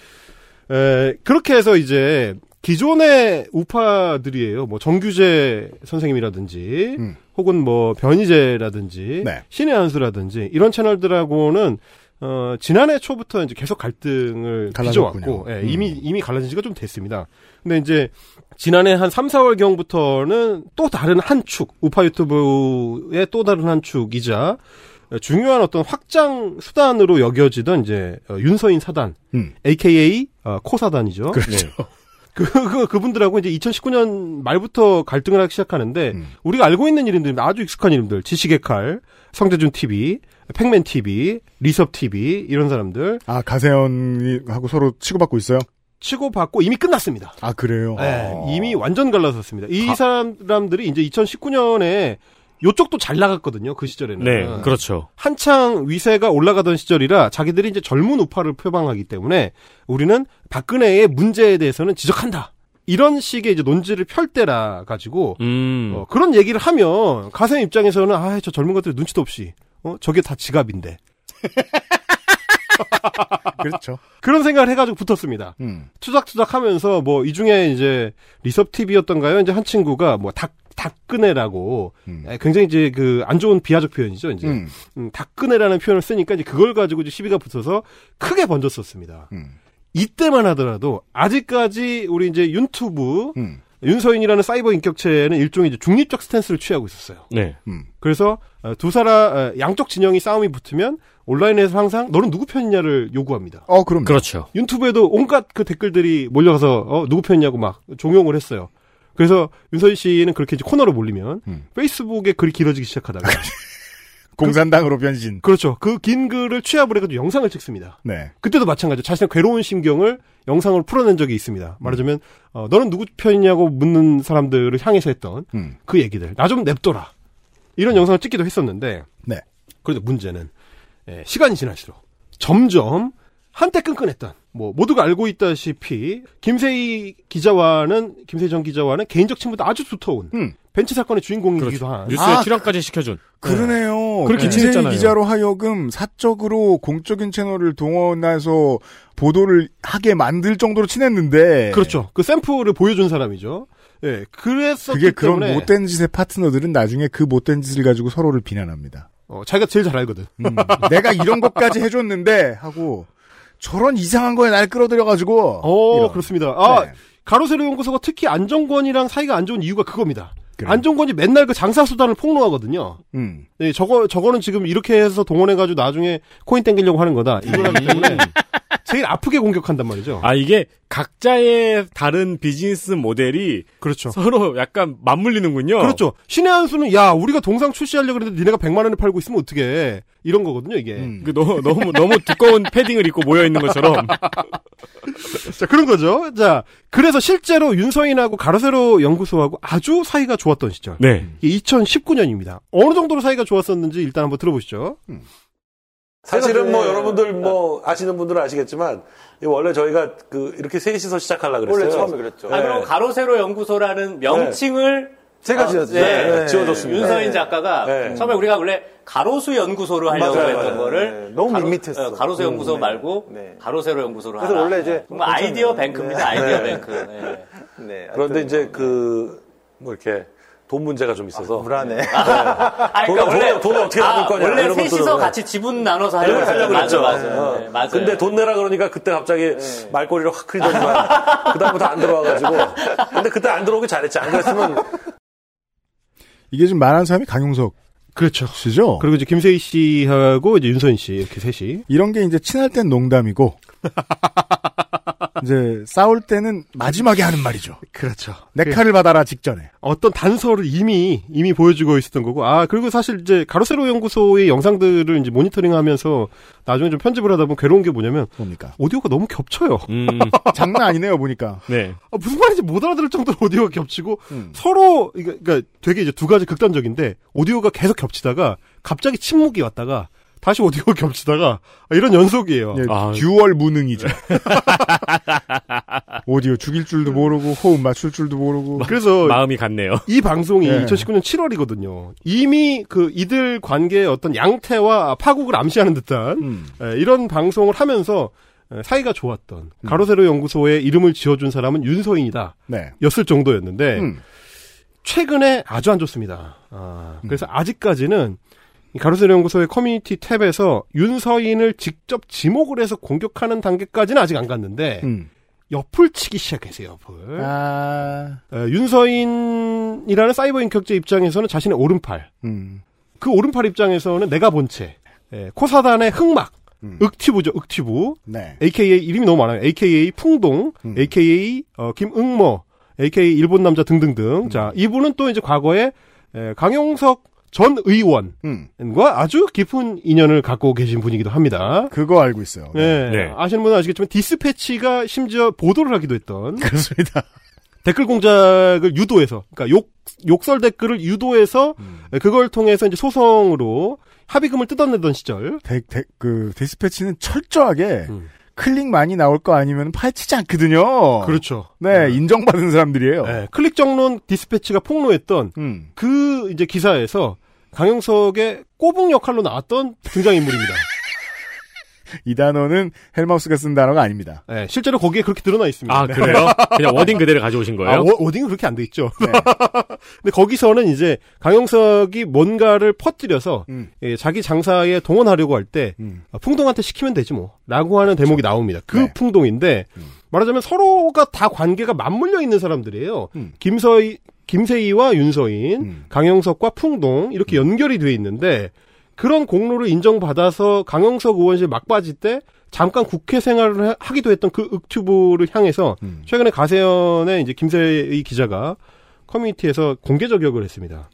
에, 그렇게 해서 이제 기존의 우파들이에요. 뭐 정규재 선생님이라든지 음. 혹은 뭐 변희재라든지 네. 신의 한수라든지 이런 채널들하고는 어, 지난해 초부터 이제 계속 갈등을. 빚어왔고, 예, 음. 이미, 이미 갈라진 지가 좀 됐습니다. 근데 이제, 지난해 한 3, 4월경부터는 또 다른 한 축, 우파 유튜브의 또 다른 한 축이자, 중요한 어떤 확장 수단으로 여겨지던 이제, 어, 윤서인 사단, 음. AKA, 어, 코 사단이죠. 그렇죠. 그, 그, 그분들하고 이제 2019년 말부터 갈등을 하기 시작하는데, 음. 우리가 알고 있는 이름들, 아주 익숙한 이름들, 지식의 칼, 성재준 TV, 팩맨 TV, 리섭 TV, 이런 사람들, 아, 가세현하고 서로 치고받고 있어요? 치고받고 이미 끝났습니다. 아, 그래요? 네, 어. 이미 완전 갈라섰습니다. 이 가- 사람들이 이제 2019년에 요쪽도 잘 나갔거든요. 그 시절에는. 네, 그렇죠. 한창 위세가 올라가던 시절이라 자기들이 이제 젊은 우파를 표방하기 때문에 우리는 박근혜의 문제에 대해서는 지적한다. 이런 식의 이제 논지를 펼 때라 가지고 음. 어, 그런 얘기를 하면 가세현 입장에서는 아 저 젊은 것들 눈치도 없이 어 저게 다 지갑인데 그렇죠. 그런 생각을 해가지고 붙었습니다. 음. 투닥투닥 하면서 뭐 이 중에 이제 리섭 TV였던가요? 이제 한 친구가 뭐 닭, 닭근혜라고 음. 에, 굉장히 이제 그 안 좋은 비하적 표현이죠. 이제 음. 음, 닭근혜라는 표현을 쓰니까 이제 그걸 가지고 이제 시비가 붙어서 크게 번졌었습니다. 음. 이때만 하더라도 아직까지 우리 이제 유튜브 음. 윤서인이라는 사이버 인격체는 일종의 이제 중립적 stance를 취하고 있었어요. 네. 음. 그래서 어, 두 사람 어, 양쪽 진영이 싸움이 붙으면 온라인에서 항상 너는 누구 편이냐를 요구합니다. 어, 그럼. 그렇죠. 유튜브에도 온갖 그 댓글들이 몰려가서 어, 누구 편이냐고 막 종용을 했어요. 그래서 윤서희 씨는 그렇게 이제 코너로 몰리면 음. 페이스북에 글이 길어지기 시작하다가 공산당으로 변신. 그렇죠. 그 긴 글을 취합을 해가지고 영상을 찍습니다. 네. 그때도 마찬가지로 자신의 괴로운 심경을 영상으로 풀어낸 적이 있습니다. 말하자면 어, 너는 누구 편이냐고 묻는 사람들을 향해서 했던 음. 그 얘기들 나 좀 냅둬라 이런 영상을 찍기도 했었는데 네. 그런데 문제는 예, 시간이 지날수록 점점 한때 끈끈했던 뭐 모두가 알고 있다시피 김세희 기자와는 김세희 전 기자와는 개인적 친분도 아주 두터운 음. 벤치 사건의 주인공이기도 한 뉴스에 아, 출연까지 시켜준. 그러네요. 그렇게 김세희 친했잖아요. 기자로 하여금 사적으로 공적인 채널을 동원해서 보도를 하게 만들 정도로 친했는데. 그렇죠. 그 샘플을 보여준 사람이죠. 예, 그랬었기 그게 그런 때문에 못된 짓의 파트너들은 나중에 그 못된 짓을 가지고 서로를 비난합니다. 어, 자기가 제일 잘 알거든. 음, 내가 이런 것까지 해줬는데 하고 저런 이상한 거에 날 끌어들여가지고. 어, 이런. 그렇습니다. 아, 네. 가로세로 연구소가 특히 안정권이랑 사이가 안 좋은 이유가 그겁니다. 그래. 안종건이 맨날 그 장사 수단을 폭로하거든요. 음. 네, 저거 저거는 지금 이렇게 해서 동원해가지고 나중에 코인 땡기려고 하는 거다. 이거라기 때문에 제일 아프게 공격한단 말이죠. 아 이게 각자의 다른 비즈니스 모델이 그렇죠. 서로 약간 맞물리는군요. 그렇죠. 신의 한 수는 야 우리가 동상 출시하려고 그랬는데 니네가 100만 원에 팔고 있으면 어떻게 이런 거거든요 이게. 음. 그 너무 너무 너무 두꺼운 패딩을 입고 모여 있는 것처럼. 자 그런 거죠. 자 그래서 실제로 윤서인하고 가로세로 연구소하고 아주 사이가 좋았던 시절. 네. 이게 2019년입니다. 어느 정도로 사이가 좋았었는지 일단 한번 들어보시죠. 사실은 뭐 여러분들 뭐 아시는 분들은 아시겠지만 이거 원래 저희가 그 이렇게 셋이서 시작하려고 그랬어요. 원래 처음에 그랬죠. 네. 아, 그리고 가로세로 연구소라는 명칭을 제가 어, 지었어요. 네, 네. 지어줬습니다. 윤서인 네. 작가가 네. 처음에 우리가 원래 가로수 연구소로 하려고 맞아요, 했던. 거를 네, 너무 가로- 밋밋했어. 어, 가로수 연구소 음, 네. 말고 네. 가로세로 연구소로 그래서 하라. 원래 이제 정말 괜찮아요. 아이디어 뱅크입니다. 네. 아이디어 네. 뱅크. 네. 네. 그런데 이제 그 뭐 이렇게 돈 문제가 좀 있어서 불안해. 아, 돈을- 돈을- 돈을 어떻게 받을 거냐, 원래 이런 셋이서 것들은. 같이 지분 나눠서 하려고 네. 하려고 맞아, 그랬죠. 맞아. 어. 네, 맞아요. 근데 돈 내라 그러니까 그때 갑자기 말꼬리를 확 흘리더니만 그다음부터 안 들어와가지고 근데 그때 안 들어오기 잘했지 안 그랬으면 이게 지금 말하는 사람이 강용석 그렇죠. 씨죠. 그리고 이제 김세희 씨하고 이제 윤서인 씨 이렇게 셋이 이런 게 이제 친할 땐 농담이고 이제 싸울 때는 마지막에 하는 말이죠. 그렇죠. 내 칼을 받아라 직전에. 어떤 단서를 이미 이미 보여주고 있었던 거고 아 그리고 사실 이제 가로세로 연구소의 영상들을 이제 모니터링하면서 나중에 좀 편집을 하다 보면 괴로운 게 뭐냐면 뭡니까? 오디오가 너무 겹쳐요. 음. 장난 아니네요 보니까. 네. 아, 무슨 말인지 못 알아들을 정도로 오디오가 겹치고 음. 서로 그러니까 되게 이제 두 가지 극단적인데 오디오가 계속 겹치다가 갑자기 침묵이 왔다가 다시 오디오가 겹치다가 이런 연속이에요. 예, 아. dual 무능이죠. 오디오 죽일 줄도 모르고 호흡 맞출 줄도 모르고. 그래서 마음이 같네요. 이 방송이 예. 2019년 7월이거든요. 이미 그 이들 관계의 어떤 양태와 파국을 암시하는 듯한 음. 에, 이런 방송을 하면서 에, 사이가 좋았던 가로세로 연구소의 이름을 지어준 사람은 윤서인이다. 네. 였을 정도였는데 음. 최근에 아주 안 좋습니다. 아, 그래서 아직까지는 이 가로세로 연구소의 커뮤니티 tab에서 윤서인을 직접 지목을 해서 공격하는 단계까지는 아직 안 갔는데 음. 옆을 치기 시작했어요. 옆을. 아. 에, 윤서인이라는 사이버 인격체 입장에서는 자신의 오른팔, 음. 그 오른팔 입장에서는 내가 본체, 에, 코사단의 흑막, 음. 윾튜브죠, 윾튜브. 네. AKA 이름이 너무 많아요. AKA 풍동, 음. AKA 어, 김응모, AKA 일본 남자 등등등. 자, 이분은 또 이제 과거에 에, 강용석 전 의원과 음. 아주 깊은 인연을 갖고 계신 분이기도 합니다. 그거 알고 있어요. 네. 네. 아시는 분은 아시겠지만 디스패치가 심지어 보도를 하기도 했던 그렇습니다. 댓글 공작을 유도해서, 그러니까 욕 욕설 댓글을 유도해서 음. 그걸 통해서 이제 소송으로 합의금을 뜯어내던 시절. 데, 데, 그 디스패치는 철저하게 음. 클릭 많이 나올 거 아니면 파헤치지 않거든요. 그렇죠. 네, 인정받은 사람들이에요. 네, 클릭 정론 디스패치가 폭로했던 음. 그 이제 기사에서 강용석의 꼬붕 역할로 나왔던 등장인물입니다. 이 단어는 헬마우스가 쓴 단어가 아닙니다. 네, 실제로 거기에 그렇게 드러나 있습니다. 아, 그래요? 그냥 wording 그대로 가져오신 거예요? 아, wor- wording은 그렇게 안 돼 있죠. 네. 근데 거기서는 이제 강용석이 뭔가를 퍼뜨려서 음. 예, 자기 장사에 동원하려고 할때 음. 아, 풍동한테 시키면 되지 뭐 라고 하는 대목이 나옵니다. 그 네. 풍동인데 음. 말하자면 서로가 다 관계가 맞물려 있는 사람들이에요. 음. 김세의 김세희와 윤서인, 음. 강영석과 풍동 이렇게 연결이 돼 있는데 그런 공로를 인정받아서 강영석 의원실 막바지 때 잠깐 국회 생활을 하- 하기도 했던 그 윽튜브를 향해서 음. 최근에 가세연의 이제 김세희 기자가 커뮤니티에서 공개 저격을 했습니다.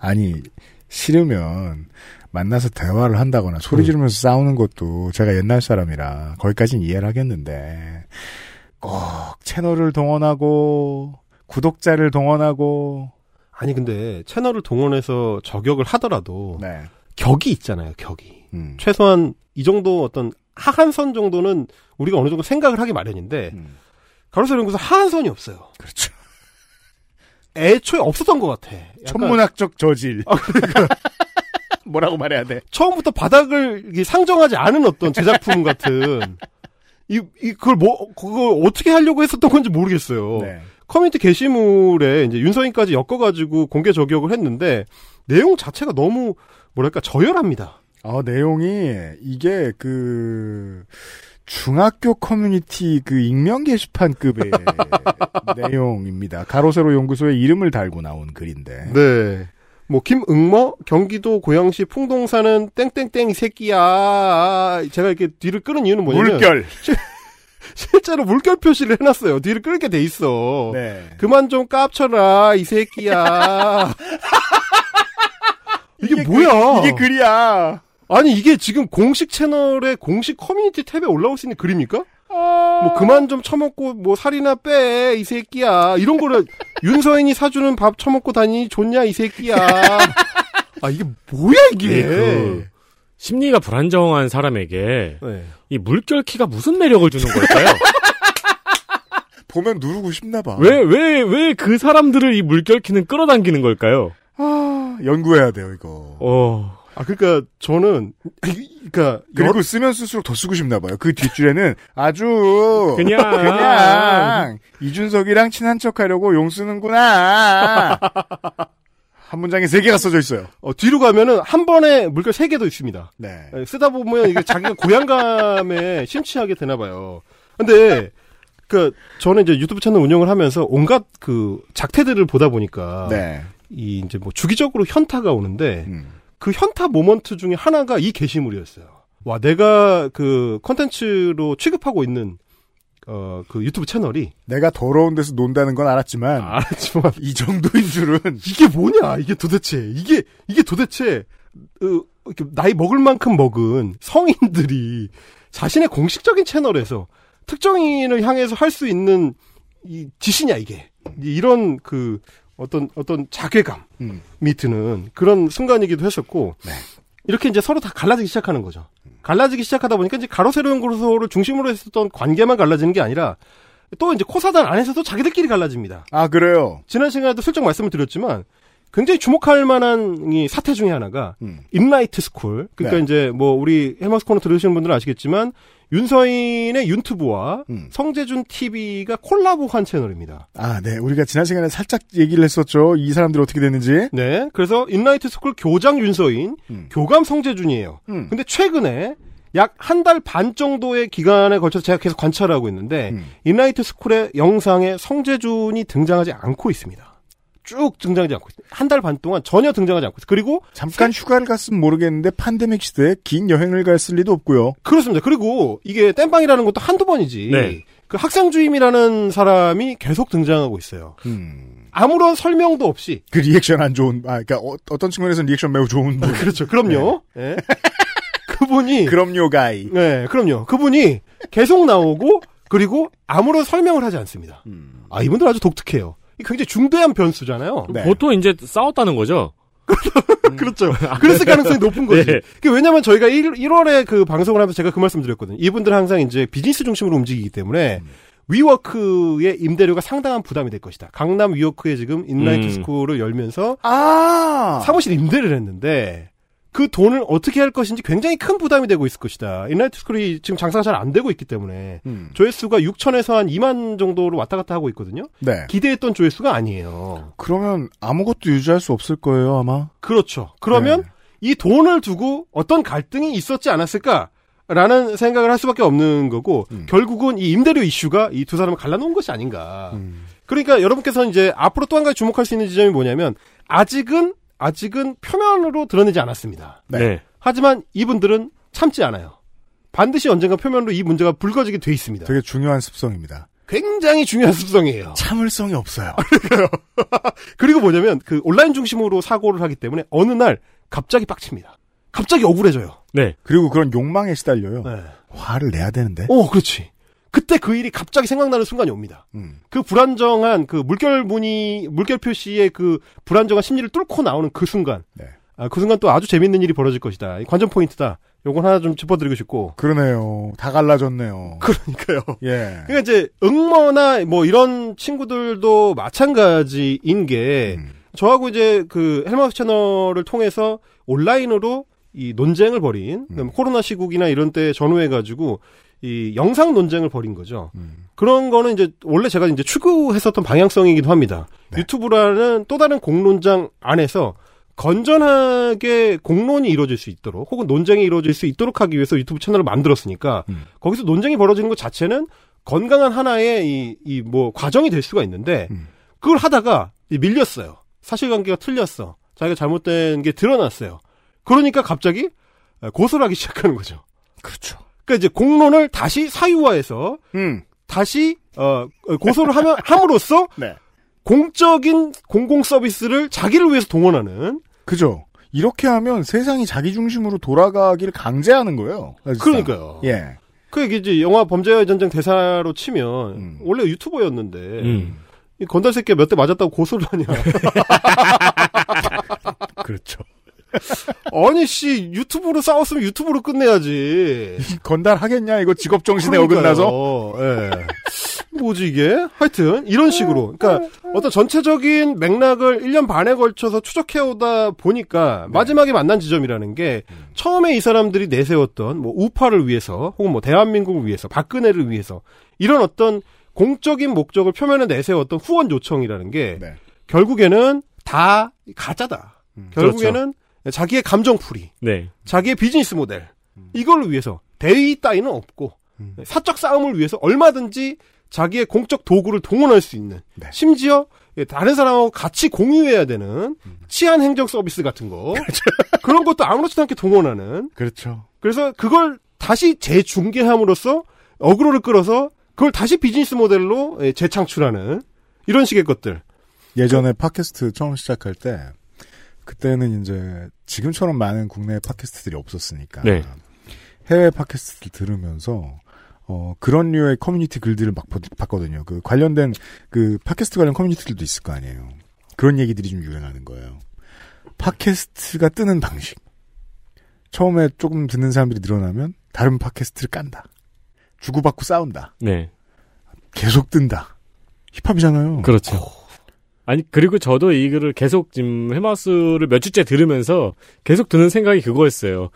아니 싫으면 만나서 대화를 한다거나 소리 음. 지르면서 싸우는 것도 제가 옛날 사람이라 거기까지는 이해를 하겠는데 꼭 채널을 동원하고 구독자를 동원하고 아니 근데 채널을 동원해서 저격을 하더라도 네. 격이 있잖아요. 격이. 음. 최소한 이 정도 어떤 하한선 정도는 우리가 어느 정도 생각을 하기 마련인데 음. 가로세로 연구소 하한선이 없어요. 그렇죠. 애초에 없었던 것 같아. 약간 천문학적 저질. 아, 그러니까 뭐라고 말해야 돼? 처음부터 바닥을 상정하지 않은 어떤 제작품 같은 이, 이 그걸 뭐 그걸 어떻게 하려고 했었던 건지 모르겠어요. 네. 커뮤니티 게시물에 이제 윤서인까지 엮어가지고 공개 저격을 했는데 내용 자체가 너무 뭐랄까 저열합니다. 어, 내용이 이게 그 중학교 커뮤니티 그 익명 게시판급의 내용입니다. 가로세로 연구소의 이름을 달고 나온 글인데. 네. 뭐 김응모 경기도 고양시 풍동 사는 땡땡땡 이 새끼야. 제가 이렇게 뒤를 끄는 이유는 뭐냐면 물결. 실제로 물결 표시를 해놨어요. 뒤를 끌게 돼 있어. 네. 그만 좀 깝쳐라 이 새끼야. 이게, 뭐야? 이게 글이야. 아니 이게 지금 공식 채널에 공식 커뮤니티 탭에 올라올 수 있는 글입니까? 아. 뭐 그만 좀 처먹고 뭐 살이나 빼 이 새끼야 이런 거를 윤서인이 사주는 밥 처먹고 다니니 좋냐 이 새끼야 아 이게 뭐야 이게 그 심리가 불안정한 사람에게 네. 이 물결키가 무슨 매력을 주는 걸까요? 보면 누르고 싶나 봐. 왜 왜 왜 그 사람들을 이 물결키는 끌어당기는 걸까요? 아, 연구해야 돼요, 이거. 어. 아 그러니까 저는 그러니까 그리고 쓰면 쓸수록 더 쓰고 싶나 봐요. 그 뒷줄에는 아주 그냥. 그냥 이준석이랑 친한 척하려고 용 쓰는구나. 한 문장에 세 개가 써져 있어요. 어, 뒤로 가면은 한 번에 물결 세 개도 있습니다 네. 예, 쓰다 보면 이게 자기가 고향감에 심취하게 되나 봐요 근데 그 저는 이제 유튜브 채널 운영을 하면서 온갖 그 작태들을 보다 보니까 네. 이 이제 뭐 주기적으로 현타가 오는데 음. 그 현타 모먼트 중에 하나가 이 게시물이었어요. 와, 내가 그 컨텐츠로 취급하고 있는 어 그 유튜브 채널이 내가 더러운 데서 논다는 건 알았지만 알았지만 이 정도인 줄은 이게 뭐냐? 이게 도대체 이게 이게 도대체 어, 이렇게 나이 먹을 만큼 먹은 성인들이 자신의 공식적인 채널에서 특정인을 향해서 할 수 있는 이 짓이냐 이게 이런 그 어떤 어떤 자괴감이 음. 드는 그런 순간이기도 했었고 네. 이렇게 이제 서로 다 갈라지기 시작하는 거죠. 갈라지기 시작하다 보니까 이제 가로 세로 연구소를 중심으로 했었던 관계만 갈라지는 게 아니라 또 이제 코사단 안에서도 자기들끼리 갈라집니다. 아 그래요. 지난 시간에도 슬쩍 말씀을 드렸지만 굉장히 주목할 만한 이 사태 중에 하나가 음. 인라이트 스쿨. 그러니까 네. 이제 뭐 우리 헬마우스 코너 들으시는 분들은 아시겠지만 윤서인의 윤튜브와 음. 성재준 TV가 콜라보한 채널입니다. 아, 네. 우리가 지난 시간에 살짝 얘기를 했었죠. 이 사람들 어떻게 됐는지. 네. 그래서 인라이트 스쿨 교장 윤서인, 음. 교감 성재준이에요. 음. 근데 최근에 약 한 달 반 정도의 기간에 걸쳐서 제가 계속 관찰하고 있는데 음. 인라이트 스쿨의 영상에 성재준이 등장하지 않고 있습니다. 쭉 등장하지 않고 있습니다. 한달 반 동안 전혀 등장하지 않고 있어요. 그리고 잠깐 휴가를 갔으면 모르겠는데 팬데믹 시대에 긴 여행을 갔을 리도 없고요. 그렇습니다. 그리고 이게 땜빵이라는 것도 한두 번이지. 네. 그 학생주임이라는 사람이 계속 등장하고 있어요. 음. 아무런 설명도 없이. 그 리액션 안 좋은, 아, 그니까 어, 떤 측면에서는 리액션 매우 좋은 분. 그렇죠. 그럼요. 예. 그분이 그럼요, 가이. 네, 그럼요. 그분이 계속 나오고 그리고 아무런 설명을 하지 않습니다. 음. 아, 이분들 아주 독특해요. 이 굉장히 중대한 변수잖아요. 네. 보통 이제 싸웠다는 거죠. 그렇죠. 그랬을 가능성이 높은 거지. 네. 그 왜냐면 저희가 1, 1월에 그 방송을 하면서 제가 그 말씀 드렸거든요. 이분들 항상 이제 비즈니스 중심으로 움직이기 때문에 위워크의 임대료가 상당한 부담이 될 것이다. 강남 위워크에 지금 인라이트 음. 스쿨을 열면서 아! 사무실 임대를 했는데 그 돈을 어떻게 할 것인지 굉장히 큰 부담이 되고 있을 것이다. 인라이트 스쿨이 지금 장사가 잘 안 되고 있기 때문에 음. 조회수가 6천에서 한 2만 정도로 왔다 갔다 하고 있거든요. 네. 기대했던 조회수가 아니에요. 그러면 아무것도 유지할 수 없을 거예요, 아마. 그렇죠. 그러면 네. 이 돈을 두고 어떤 갈등이 있었지 않았을까? 라는 생각을 할 수밖에 없는 거고 음. 결국은 이 임대료 이슈가 이 두 사람을 갈라놓은 것이 아닌가. 음. 그러니까 여러분께서 이제 앞으로 또 한 가지 주목할 수 있는 지점이 뭐냐면 아직은 아직은 표면으로 드러내지 않았습니다. 네. 네. 하지만 이분들은 참지 않아요. 반드시 언젠가 표면으로 이 문제가 불거지게 돼 있습니다. 되게 중요한 습성입니다. 굉장히 중요한 습성이에요. 참을성이 없어요. 그리고 뭐냐면 그 온라인 중심으로 사고를 하기 때문에 어느 날 갑자기 빡칩니다. 갑자기 억울해져요. 네. 그리고 그런 욕망에 시달려요. 네. 화를 내야 되는데. 어, 그렇지. 그때 그 일이 갑자기 생각나는 순간이 옵니다. 음. 그 불안정한 그 물결 무늬 물결 표시의 그 불안정한 심리를 뚫고 나오는 그 순간. 네. 아, 그 순간 또 아주 재밌는 일이 벌어질 것이다. 이 관전 포인트다. 요건 하나 좀 짚어드리고 싶고. 그러네요. 다 갈라졌네요. 그러니까요. 예. 그러니까 이제 응모나 뭐 이런 친구들도 마찬가지인 게 음. 저하고 이제 그 헬마우스 채널을 통해서 온라인으로 이 논쟁을 벌인 그다음에 코로나 시국이나 이런 때 전후해 가지고 이 영상 논쟁을 벌인 거죠. 음. 그런 거는 이제 원래 제가 이제 추구했었던 방향성이기도 합니다. 네. 유튜브라는 또 다른 공론장 안에서 건전하게 공론이 이루어질 수 있도록 혹은 논쟁이 이루어질 수 있도록 하기 위해서 유튜브 채널을 만들었으니까 음. 거기서 논쟁이 벌어지는 것 자체는 건강한 하나의 이 이 뭐 과정이 될 수가 있는데 음. 그걸 하다가 이 밀렸어요. 사실관계가 틀렸어. 자기가 잘못된 게 드러났어요. 그러니까 갑자기 고소를 하기 시작하는 거죠. 그렇죠. 그러니까 이제 공론을 다시 사유화해서 음. 다시 어 고소를 하면 함으로써 네. 공적인 공공 서비스를 자기를 위해서 동원하는 그죠. 이렇게 하면 세상이 자기 중심으로 돌아가기를 강제하는 거예요. 사실상. 그러니까요. 예. 그 이게 이제 영화 범죄와의 전쟁 대사로 치면 음. 원래 유튜버였는데 음. 이 건달 새끼가 몇대 맞았다고 고소를 하냐. 그렇죠. 아니 씨 유튜브로 싸웠으면 유튜브로 끝내야지. 건달 하겠냐 이거 직업 정신에. 어긋나서. 예. 뭐지 이게? 하여튼 이런 식으로. 그러니까 어떤 전체적인 맥락을 1년 반에 걸쳐서 추적해 오다 보니까 마지막에 만난 지점이라는 게 처음에 이 사람들이 내세웠던 뭐 우파를 위해서 혹은 뭐 대한민국을 위해서 박근혜를 위해서 이런 어떤 공적인 목적을 표면에 내세웠던 후원 요청이라는 게 네. 결국에는 다 가짜다. 음. 결국에는 자기의 감정풀이, 네. 자기의 비즈니스 모델 이걸 위해서 대의 따위는 없고 사적 싸움을 위해서 얼마든지 자기의 공적 도구를 동원할 수 있는 네. 심지어 예, 다른 사람하고 같이 공유해야 되는 치안 행정 서비스 같은 거. 그런 것도 아무렇지도 않게 동원하는. 그렇죠. 그래서 그걸 다시 재중계함으로써 어그로를 끌어서 그걸 다시 비즈니스 모델로 예, 재창출하는 이런 식의 것들. 예전에 팟캐스트 처음 시작할 때 그때는 이제 지금처럼 많은 국내 팟캐스트들이 없었으니까 네. 해외 팟캐스트를 들으면서 어 그런 류의 커뮤니티 글들을 막 보- 봤거든요. 그 관련된 그 팟캐스트 관련 커뮤니티들도 있을 거 아니에요. 그런 얘기들이 좀 유행하는 거예요. 팟캐스트가 뜨는 방식. 처음에 조금 듣는 사람들이 늘어나면 다른 팟캐스트를 깐다. 주고받고 싸운다. 네. 계속 뜬다. 힙합이잖아요. 그렇죠. 아니 그리고 저도 이 글을 계속 지금 해마우스를 몇 주째 들으면서 계속 드는 생각이 그거였어요.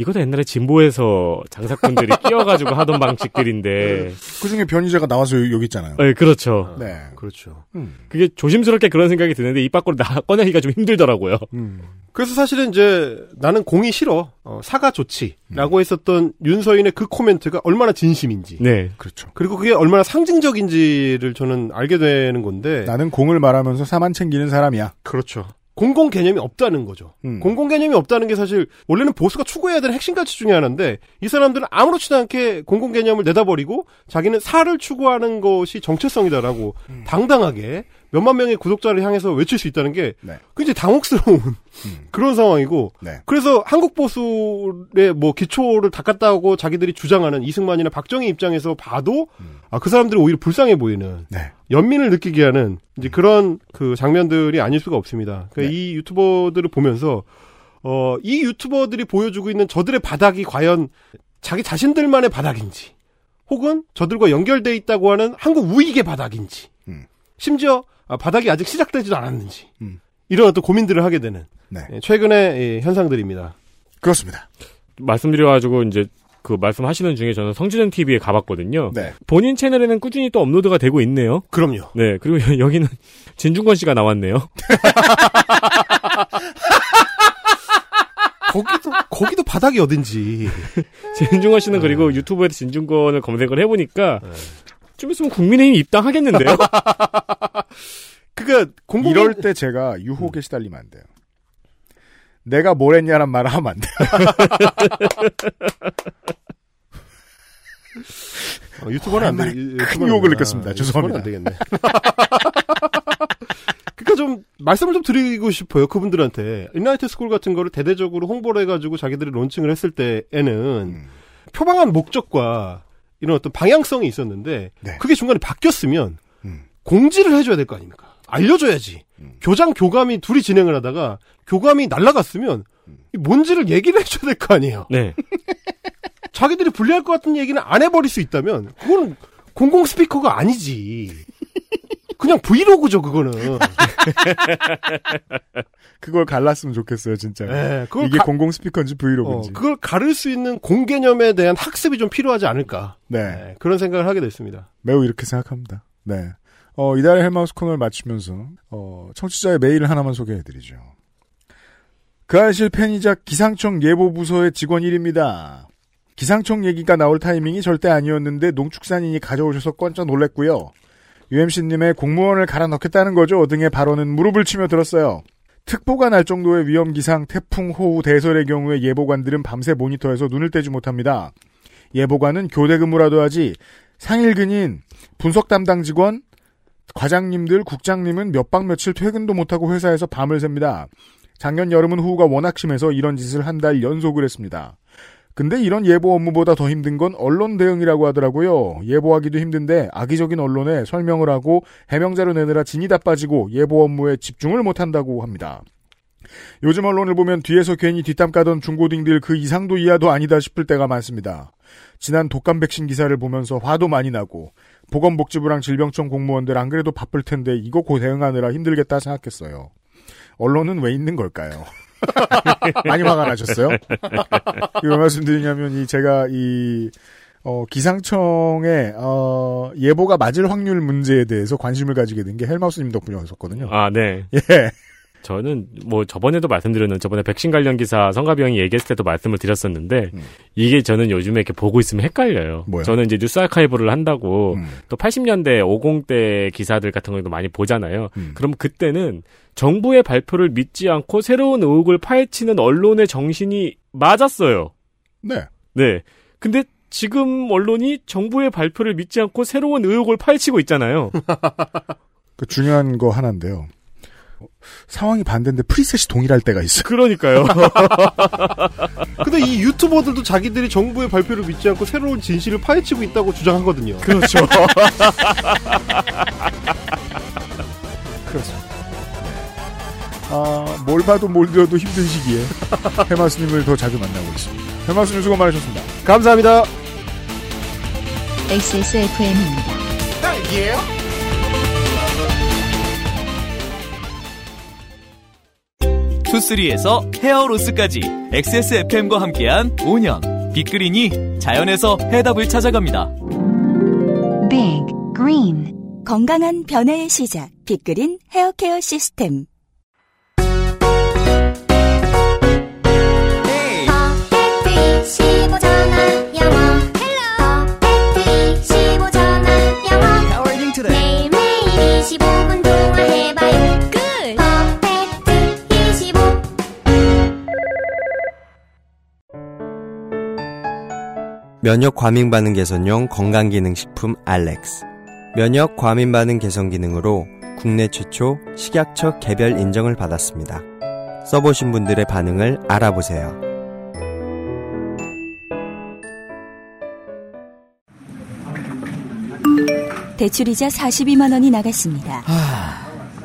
이것도 옛날에 진보에서 장사꾼들이 끼어가지고 하던 방식들인데. 그 중에 변희재가 나와서 여기, 있잖아요. 네, 그렇죠. 네. 그렇죠. 음. 그게 조심스럽게 그런 생각이 드는데 입 밖으로 나 꺼내기가 좀 힘들더라고요. 음. 그래서 사실은 이제 나는 공이 싫어 어, 사과 좋지라고 음. 했었던 윤서인의 그 코멘트가 얼마나 진심인지 네. 그렇죠. 그리고 그게 얼마나 상징적인지를 저는 알게 되는 건데 나는 공을 말하면서 사만 챙기는 사람이야. 그렇죠. 공공 개념이 없다는 거죠. 음. 공공 개념이 없다는 게 사실 원래는 보수가 추구해야 되는 핵심 가치 중에 하나인데 이 사람들은 아무렇지도 않게 공공 개념을 내다버리고 자기는 사를 추구하는 것이 정체성이다라고 음. 당당하게 몇만 명의 구독자를 향해서 외칠 수 있다는 게 네. 굉장히 당혹스러운 그런 상황이고 네. 그래서 한국 보수의 뭐 기초를 닦았다고 자기들이 주장하는 이승만이나 박정희 입장에서 봐도 아그 사람들이 오히려 불쌍해 보이는 음. 네. 연민을 느끼게 하는 이제 그런 그 장면들이 아닐 수가 없습니다. 그러니까 네. 이 유튜버들을 보면서 어 이 유튜버들이 보여주고 있는 저들의 바닥이 과연 자기 자신들만의 바닥인지 혹은 저들과 연결돼 있다고 하는 한국 우익의 바닥인지 음. 심지어 아, 바닥이 아직 시작되지도 않았는지 음. 이런 어떤 고민들을 하게 되는 네. 예, 최근의 예, 현상들입니다. 그렇습니다. 말씀드려가지고 이제 그 말씀하시는 중에 저는 성진영 TV에 가봤거든요. 네. 본인 채널에는 꾸준히 또 업로드가 되고 있네요. 그럼요. 네. 그리고 여기는 진중권 씨가 나왔네요. 거기도 거기도 바닥이 어딘지 진중권 씨는 그리고 유튜브에서 진중권을 검색을 해보니까 좀 있으면 국민의힘 입당하겠는데요? 그니까 공공 이럴 때 제가 유혹에 시달리면 안 돼요. 내가 뭘 했냐란 말을 하면 안 돼요. 어, 유튜버는 안 돼. 유- 큰 돼. 느꼈습니다. 아, 죄송합니다. 안 되겠네. 그러니까 좀 말씀을 좀 드리고 싶어요. 그분들한테 인라이트 스쿨 같은 거를 대대적으로 홍보를 해가지고 자기들이 론칭을 했을 때에는 음. 표방한 목적과 이런 어떤 방향성이 있었는데 네. 그게 중간에 바뀌었으면 음. 공지를 해줘야 될 거 아닙니까? 알려줘야지. 교장 교감이 둘이 진행을 하다가 교감이 날라갔으면 이 뭔지를 얘기를 해줘야 될 거 아니에요. 네. 자기들이 불리할 것 같은 얘기는 안 해버릴 수 있다면 그건 공공 스피커가 아니지. 그냥 브이로그죠 그거는. 그걸 갈랐으면 좋겠어요, 진짜. 네, 이게 가- 공공 스피커인지 어, 브이로그인지. 그걸 가를 수 있는 공개념에 대한 학습이 좀 필요하지 않을까. 네. 네, 그런 생각을 하게 됐습니다. 매우 이렇게 생각합니다. 네. 어, 이달의 헬마우스 코너를 마치면서, 어, 청취자의 메일을 하나만 소개해드리죠. 그 아실 팬이자 기상청 예보부서의 직원 1입니다. 기상청 얘기가 나올 타이밍이 절대 아니었는데 농축산인이 가져오셔서 깜짝 놀랬고요. UMC님의 공무원을 갈아 넣겠다는 거죠 등의 발언은 무릎을 치며 들었어요. 특보가 날 정도의 위험 기상, 태풍, 호우, 대설의 경우에 예보관들은 밤새 모니터에서 눈을 떼지 못합니다. 예보관은 교대 근무라도 하지 상일근인 분석 담당 직원, 과장님들, 국장님은 몇 박 며칠 퇴근도 못하고 회사에서 밤을 샙니다. 작년 여름은 호우가 워낙 심해서 이런 짓을 한 달 연속을 했습니다. 근데 이런 예보 업무보다 더 힘든 건 언론 대응이라고 하더라고요. 예보하기도 힘든데 악의적인 언론에 설명을 하고 해명자료 내느라 진이 다 빠지고 예보 업무에 집중을 못한다고 합니다. 요즘 언론을 보면 뒤에서 괜히 뒷담 까던 중고딩들 그 이상도 이하도 아니다 싶을 때가 많습니다. 지난 독감 백신 기사를 보면서 화도 많이 나고 보건복지부랑 질병청 공무원들 안 그래도 바쁠 텐데 이거 고 대응하느라 힘들겠다 생각했어요. 언론은 왜 있는 걸까요? 많이 화가 나셨어요? 왜 말씀드리냐면 이 제가 이 어, 기상청의 어, 예보가 맞을 확률 문제에 대해서 관심을 가지게 된 게 헬마우스 님 덕분이었었거든요. 아, 네. 예. 저는 뭐 저번에도 말씀드렸는 저번에 백신 관련 기사 성가비 형이 얘기했을 때도 말씀을 드렸었는데 이게 저는 요즘에 이렇게 보고 있으면 헷갈려요. 뭐요? 저는 이제 뉴스 아카이브를 한다고 음. 또 80년대 50대 기사들 같은 것도 많이 보잖아요. 음. 그럼 그때는 정부의 발표를 믿지 않고 새로운 의혹을 파헤치는 언론의 정신이 맞았어요. 네. 네. 근데 지금 언론이 정부의 발표를 믿지 않고 새로운 의혹을 파헤치고 있잖아요. 그 중요한 거 하나인데요. 상황이 반대인데 프리셋이 동일할 때가 있어요. 그러니까요. 근데 이 유튜버들도 자기들이 정부의 발표를 믿지 않고 새로운 진실을 파헤치고 있다고 주장하거든요. 그렇죠. 그렇습니다. 아, 뭘 봐도 뭘 들어도 힘든 시기에 해마스님을 더 자주 만나고 있습니다. 해마스님 수고 많으셨습니다. 감사합니다. XSFM입니다. 투쓰리에서 헤어로스까지 XSFM과 함께한 5년. 빅그린이 자연에서 해답을 찾아갑니다. Big Green. 건강한 변화의 시작. 빅그린 헤어케어 시스템. 퍼 면역 과민 반응 개선용 건강기능식품 알렉스. 면역 과민 반응 개선 기능으로 국내 최초 식약처 개별 인정을 받았습니다. 써보신 분들의 반응을 알아보세요. 대출이자 42만 원이 나갔습니다.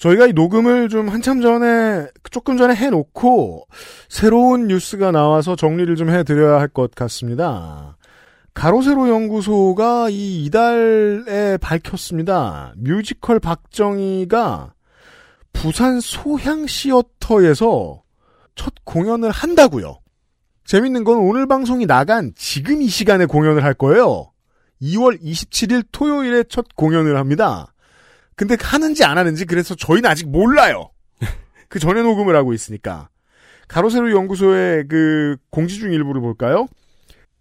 저희가 이 녹음을 좀 한참 전에 조금 전에 해놓고 새로운 뉴스가 나와서 정리를 좀 해드려야 할 것 같습니다. 가로세로 연구소가 이 이달에 밝혔습니다. 뮤지컬 박정희가 부산 소향 시어터에서 첫 공연을 한다고요. 재밌는 건 오늘 방송이 나간 지금 이 시간에 공연을 할 거예요. 2월 27일 토요일에 첫 공연을 합니다. 근데 하는지 안 하는지 그래서 저희는 아직 몰라요. 그 전에 녹음을 하고 있으니까. 가로세로 연구소의 그 공지 중 일부를 볼까요?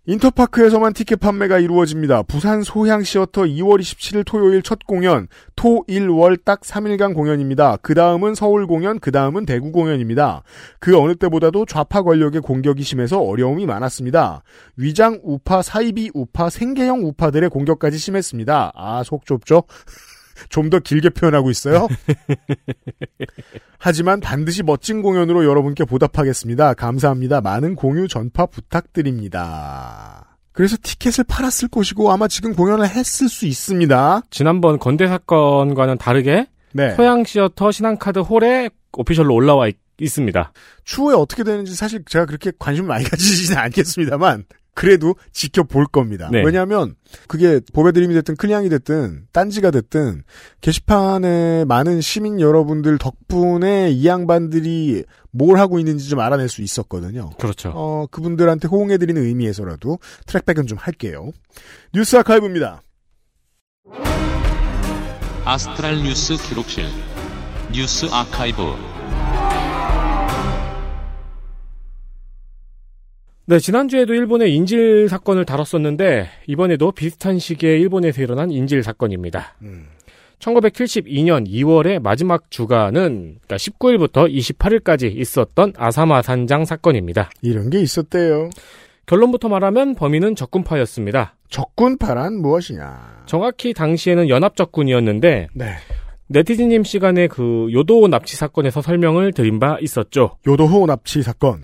인터파크에서만 티켓 판매가 이루어집니다. 부산 소향 시어터 2월 27일 토요일 첫 공연, 토, 일, 월 딱 3일간 공연입니다. 그 다음은 서울 공연, 그 다음은 대구 공연입니다. 그 어느 때보다도 좌파 권력의 공격이 심해서 어려움이 많았습니다. 위장 우파, 사이비 우파, 생계형 우파들의 공격까지 심했습니다. 아, 속 좁죠? 좀 더 길게 표현하고 있어요. 하지만 반드시 멋진 공연으로 여러분께 보답하겠습니다. 감사합니다. 많은 공유 전파 부탁드립니다. 그래서 티켓을 팔았을 것이고 아마 지금 공연을 했을 수 있습니다. 지난번 건대 사건과는 다르게 네. 소양 시어터 신한카드 홀에 오피셜로 올라와 있 습니다. 추후에 어떻게 되는지 사실 제가 그렇게 관심 많이 가지지는 않겠습니다만 그래도 지켜볼 겁니다. 네. 왜냐하면 그게 보배드림이 됐든 클리앙이 됐든 딴지가 됐든 게시판에 많은 시민 여러분들 덕분에 이 양반들이 뭘 하고 있는지 좀 알아낼 수 있었거든요. 그렇죠. 어, 그분들한테 호응해드리는 의미에서라도 트랙백은 좀 할게요. 뉴스 아카이브입니다. 아스트랄 뉴스 기록실 뉴스 아카이브 네, 지난주에도 일본의 인질 사건을 다뤘었는데 이번에도 비슷한 시기에 일본에서 일어난 인질 사건입니다. 1972년 2월의 마지막 주간은 그러니까 19일부터 28일까지 있었던 아사마 산장 사건입니다. 이런 게 있었대요. 결론부터 말하면 범인은 적군파였습니다. 적군파란 무엇이냐? 정확히 당시에는 연합적군이었는데 네. 네티즌님 시간에 그 요도 납치 사건에서 설명을 드린 바 있었죠. 요도호 납치 사건.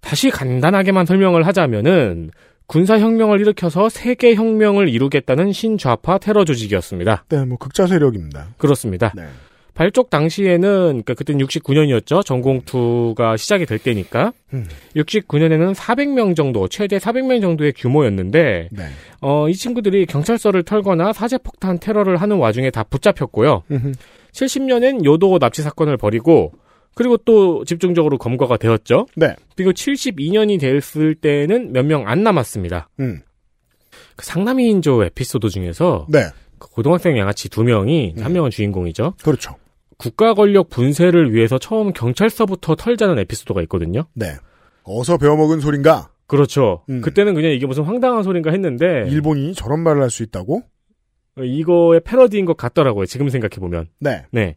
다시 간단하게만 설명을 하자면은 군사혁명을 일으켜서 세계혁명을 이루겠다는 신좌파 테러 조직이었습니다. 네, 뭐 극자 세력입니다. 그렇습니다. 네. 발족 당시에는 그러니까 그때는 69년이었죠. 전공투가 시작이 될 때니까. 음. 69년에는 400명 정도, 최대 400명 정도의 규모였는데 네. 어, 이 친구들이 경찰서를 털거나 사제폭탄 테러를 하는 와중에 다 붙잡혔고요. 70년엔 요도 납치 사건을 벌이고 그리고 또 집중적으로 검거가 되었죠. 네. 그리고 72년이 됐을 때는 몇 명 안 남았습니다. 음. 그 상남이인조 에피소드 중에서 네. 그 고등학생 양아치 두 명이 한 명은 주인공이죠. 그렇죠. 국가 권력 분쇄를 위해서 처음 경찰서부터 털자는 에피소드가 있거든요. 네. 어서 배워먹은 소린가? 그렇죠. 음. 그때는 그냥 이게 무슨 황당한 소린가 했는데 일본이 저런 말을 할 수 있다고? 이거의 패러디인 것 같더라고요. 지금 생각해 보면. 네. 네.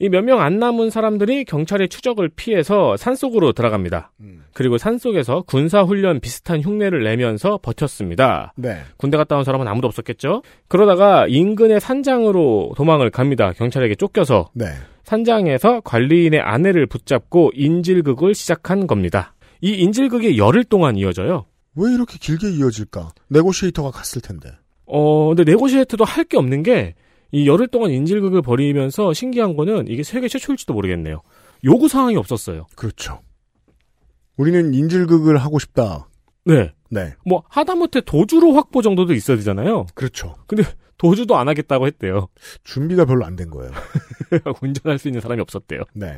이 몇 명 안 남은 사람들이 경찰의 추적을 피해서 산속으로 들어갑니다. 음. 그리고 산속에서 군사훈련 비슷한 흉내를 내면서 버텼습니다. 네. 군대 갔다 온 사람은 아무도 없었겠죠? 그러다가 인근의 산장으로 도망을 갑니다. 경찰에게 쫓겨서. 네. 산장에서 관리인의 아내를 붙잡고 인질극을 시작한 겁니다. 이 인질극이 열흘 동안 이어져요. 왜 이렇게 길게 이어질까? 네고시에이터가 갔을 텐데. 어, 근데 네고시에이트도 할 게 없는 게, 이 열흘 동안 인질극을 벌이면서 신기한 거는 이게 세계 최초일지도 모르겠네요. 요구 사항이 없었어요. 그렇죠. 우리는 인질극을 하고 싶다. 네. 네. 뭐, 하다못해 도주로 확보 정도도 있어야 되잖아요. 그렇죠. 근데 도주도 안 하겠다고 했대요. 준비가 별로 안 된 거예요. 운전할 수 있는 사람이 없었대요. 네.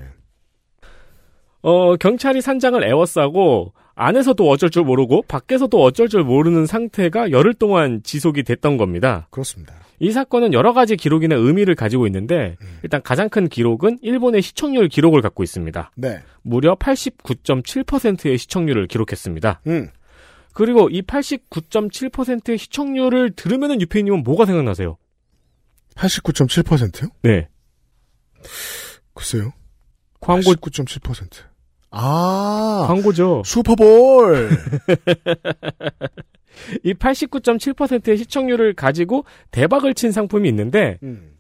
어, 경찰이 산장을 애워싸고 안에서도 어쩔 줄 모르고 밖에서도 어쩔 줄 모르는 상태가 열흘 동안 지속이 됐던 겁니다. 그렇습니다. 이 사건은 여러 가지 기록이나 의미를 가지고 있는데 일단 가장 큰 기록은 일본의 시청률 기록을 갖고 있습니다. 네. 무려 89.7%의 시청률을 기록했습니다. 음. 그리고 이 89.7%의 시청률을 들으면은 유페이님은 뭐가 생각나세요? 89.7%요? 네. 글쎄요. 광고 89.7%. 아. 광고죠. 슈퍼볼. 이 89.7%의 시청률을 가지고 대박을 친 상품이 있는데 음.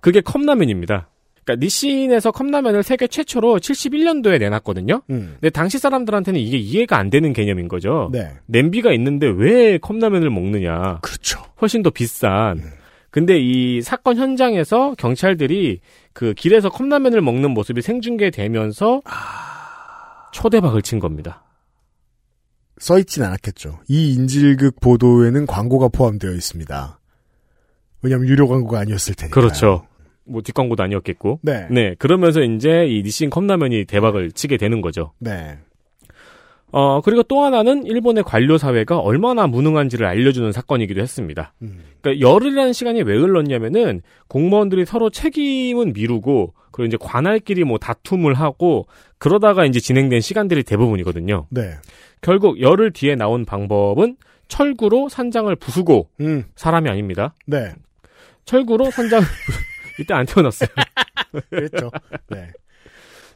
그게 컵라면입니다. 그러니까 니신에서 컵라면을 세계 최초로 71년도에 내놨거든요. 음. 근데 당시 사람들한테는 이게 이해가 안 되는 개념인 거죠. 네. 냄비가 있는데 왜 컵라면을 먹느냐. 그렇죠. 훨씬 더 비싼. 근데 이 사건 현장에서 경찰들이 그 길에서 컵라면을 먹는 모습이 생중계되면서 초대박을 친 겁니다. 써있진 않았겠죠. 이 인질극 보도에는 광고가 포함되어 있습니다. 왜냐하면 유료 광고가 아니었을 테니까. 그렇죠. 뭐 뒷광고도 아니었겠고. 네. 네. 그러면서 이제 이 니신 컵라면이 대박을 치게 되는 거죠. 네. 어, 그리고 또 하나는 일본의 관료 사회가 얼마나 무능한지를 알려주는 사건이기도 했습니다. 음. 그러니까 열흘이라는 시간이 왜 흘렀냐면은 공무원들이 서로 책임은 미루고 그리고 이제 관할끼리 뭐 다툼을 하고 그러다가 이제 진행된 시간들이 대부분이거든요. 네. 결국 열흘 뒤에 나온 방법은 철구로 산장을 부수고 음. 사람이 아닙니다. 네. 철구로 산장을 이때 안 태어났어요. 그랬죠. 네.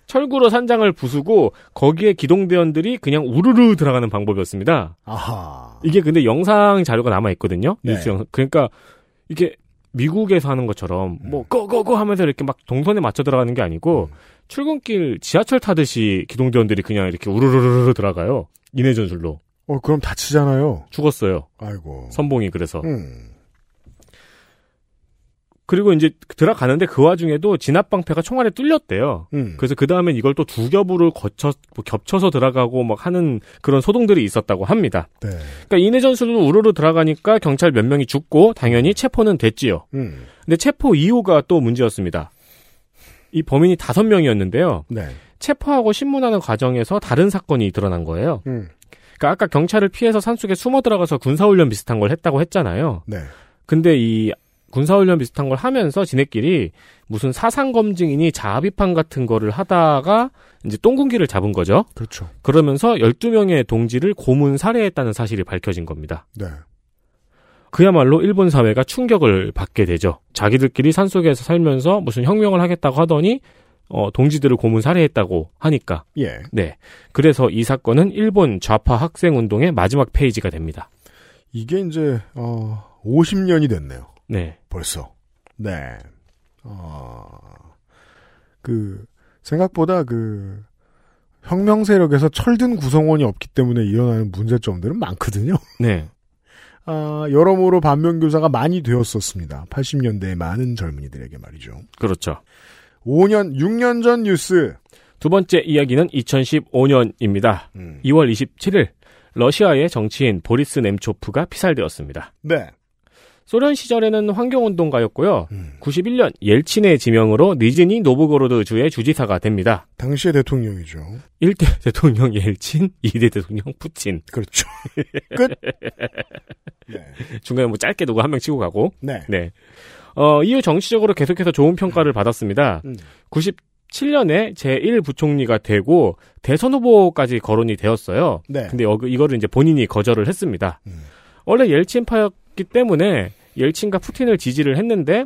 철구로 산장을 부수고 거기에 기동대원들이 그냥 우르르 들어가는 방법이었습니다. 아하. 이게 근데 영상 자료가 남아 있거든요. 네. 뉴스 영상. 그러니까 이게 미국에서 하는 것처럼 뭐 고고고 하면서 이렇게 막 동선에 맞춰 들어가는 게 아니고 출근길 지하철 타듯이 기동대원들이 그냥 이렇게 우르르르 들어가요. 인해 전술로 어, 그럼 다치잖아요. 죽었어요. 아이고. 선봉이 그래서. 음. 그리고 이제 들어가는데 그 와중에도 진압 방패가 총알에 뚫렸대요. 음. 그래서 그 다음엔 이걸 또 두 겹으로 거쳐 뭐 겹쳐서 들어가고 막 하는 그런 소동들이 있었다고 합니다. 네. 그러니까 이내 전술로 우르르 들어가니까 경찰 몇 명이 죽고 당연히 체포는 됐지요. 음. 근데 체포 이후가 또 문제였습니다. 이 범인이 다섯 명이었는데요. 네. 체포하고 신문하는 과정에서 다른 사건이 드러난 거예요. 음. 그러니까 아까 경찰을 피해서 산속에 숨어 들어가서 군사훈련 비슷한 걸 했다고 했잖아요. 네. 근데 이 군사훈련 비슷한 걸 하면서 지네끼리 무슨 사상검증이니 자합입한 같은 거를 하다가 이제 똥군기를 잡은 거죠. 그렇죠. 그러면서 12명의 동지를 고문 살해했다는 사실이 밝혀진 겁니다. 네. 그야말로 일본 사회가 충격을 받게 되죠. 자기들끼리 산속에서 살면서 무슨 혁명을 하겠다고 하더니 어, 동지들을 고문 살해했다고 하니까. 예. 네. 그래서 이 사건은 일본 좌파 학생 운동의 마지막 페이지가 됩니다. 이게 이제 어 50년이 됐네요. 네. 벌써. 네. 어, 그 생각보다 그 혁명 세력에서 철든 구성원이 없기 때문에 일어나는 문제점들은 많거든요. 네. 아, 여러모로 반면교사가 많이 되었었습니다. 80년대의 많은 젊은이들에게 말이죠. 그렇죠. 5년, 6년 전 뉴스. 두 번째 이야기는 2015년입니다. 2월 27일 러시아의 정치인 보리스 넴초프가 피살되었습니다. 네. 소련 시절에는 환경운동가였고요. 91년 옐친의 지명으로 니즈니 노브고로드 주의 주지사가 됩니다. 당시의 대통령이죠. 1대 대통령 옐친, 2대 대통령 푸틴. 그렇죠. 끝. 중간에 뭐 짧게 누구 한 명 치고 가고. 네. 어, 이후 정치적으로 계속해서 좋은 평가를 받았습니다. 97년에 제1부총리가 되고 대선 후보까지 거론이 되었어요. 네. 근데 여, 이거를 이제 본인이 거절을 했습니다. 원래 옐친 파 였기 때문에 옐친과 푸틴을 지지를 했는데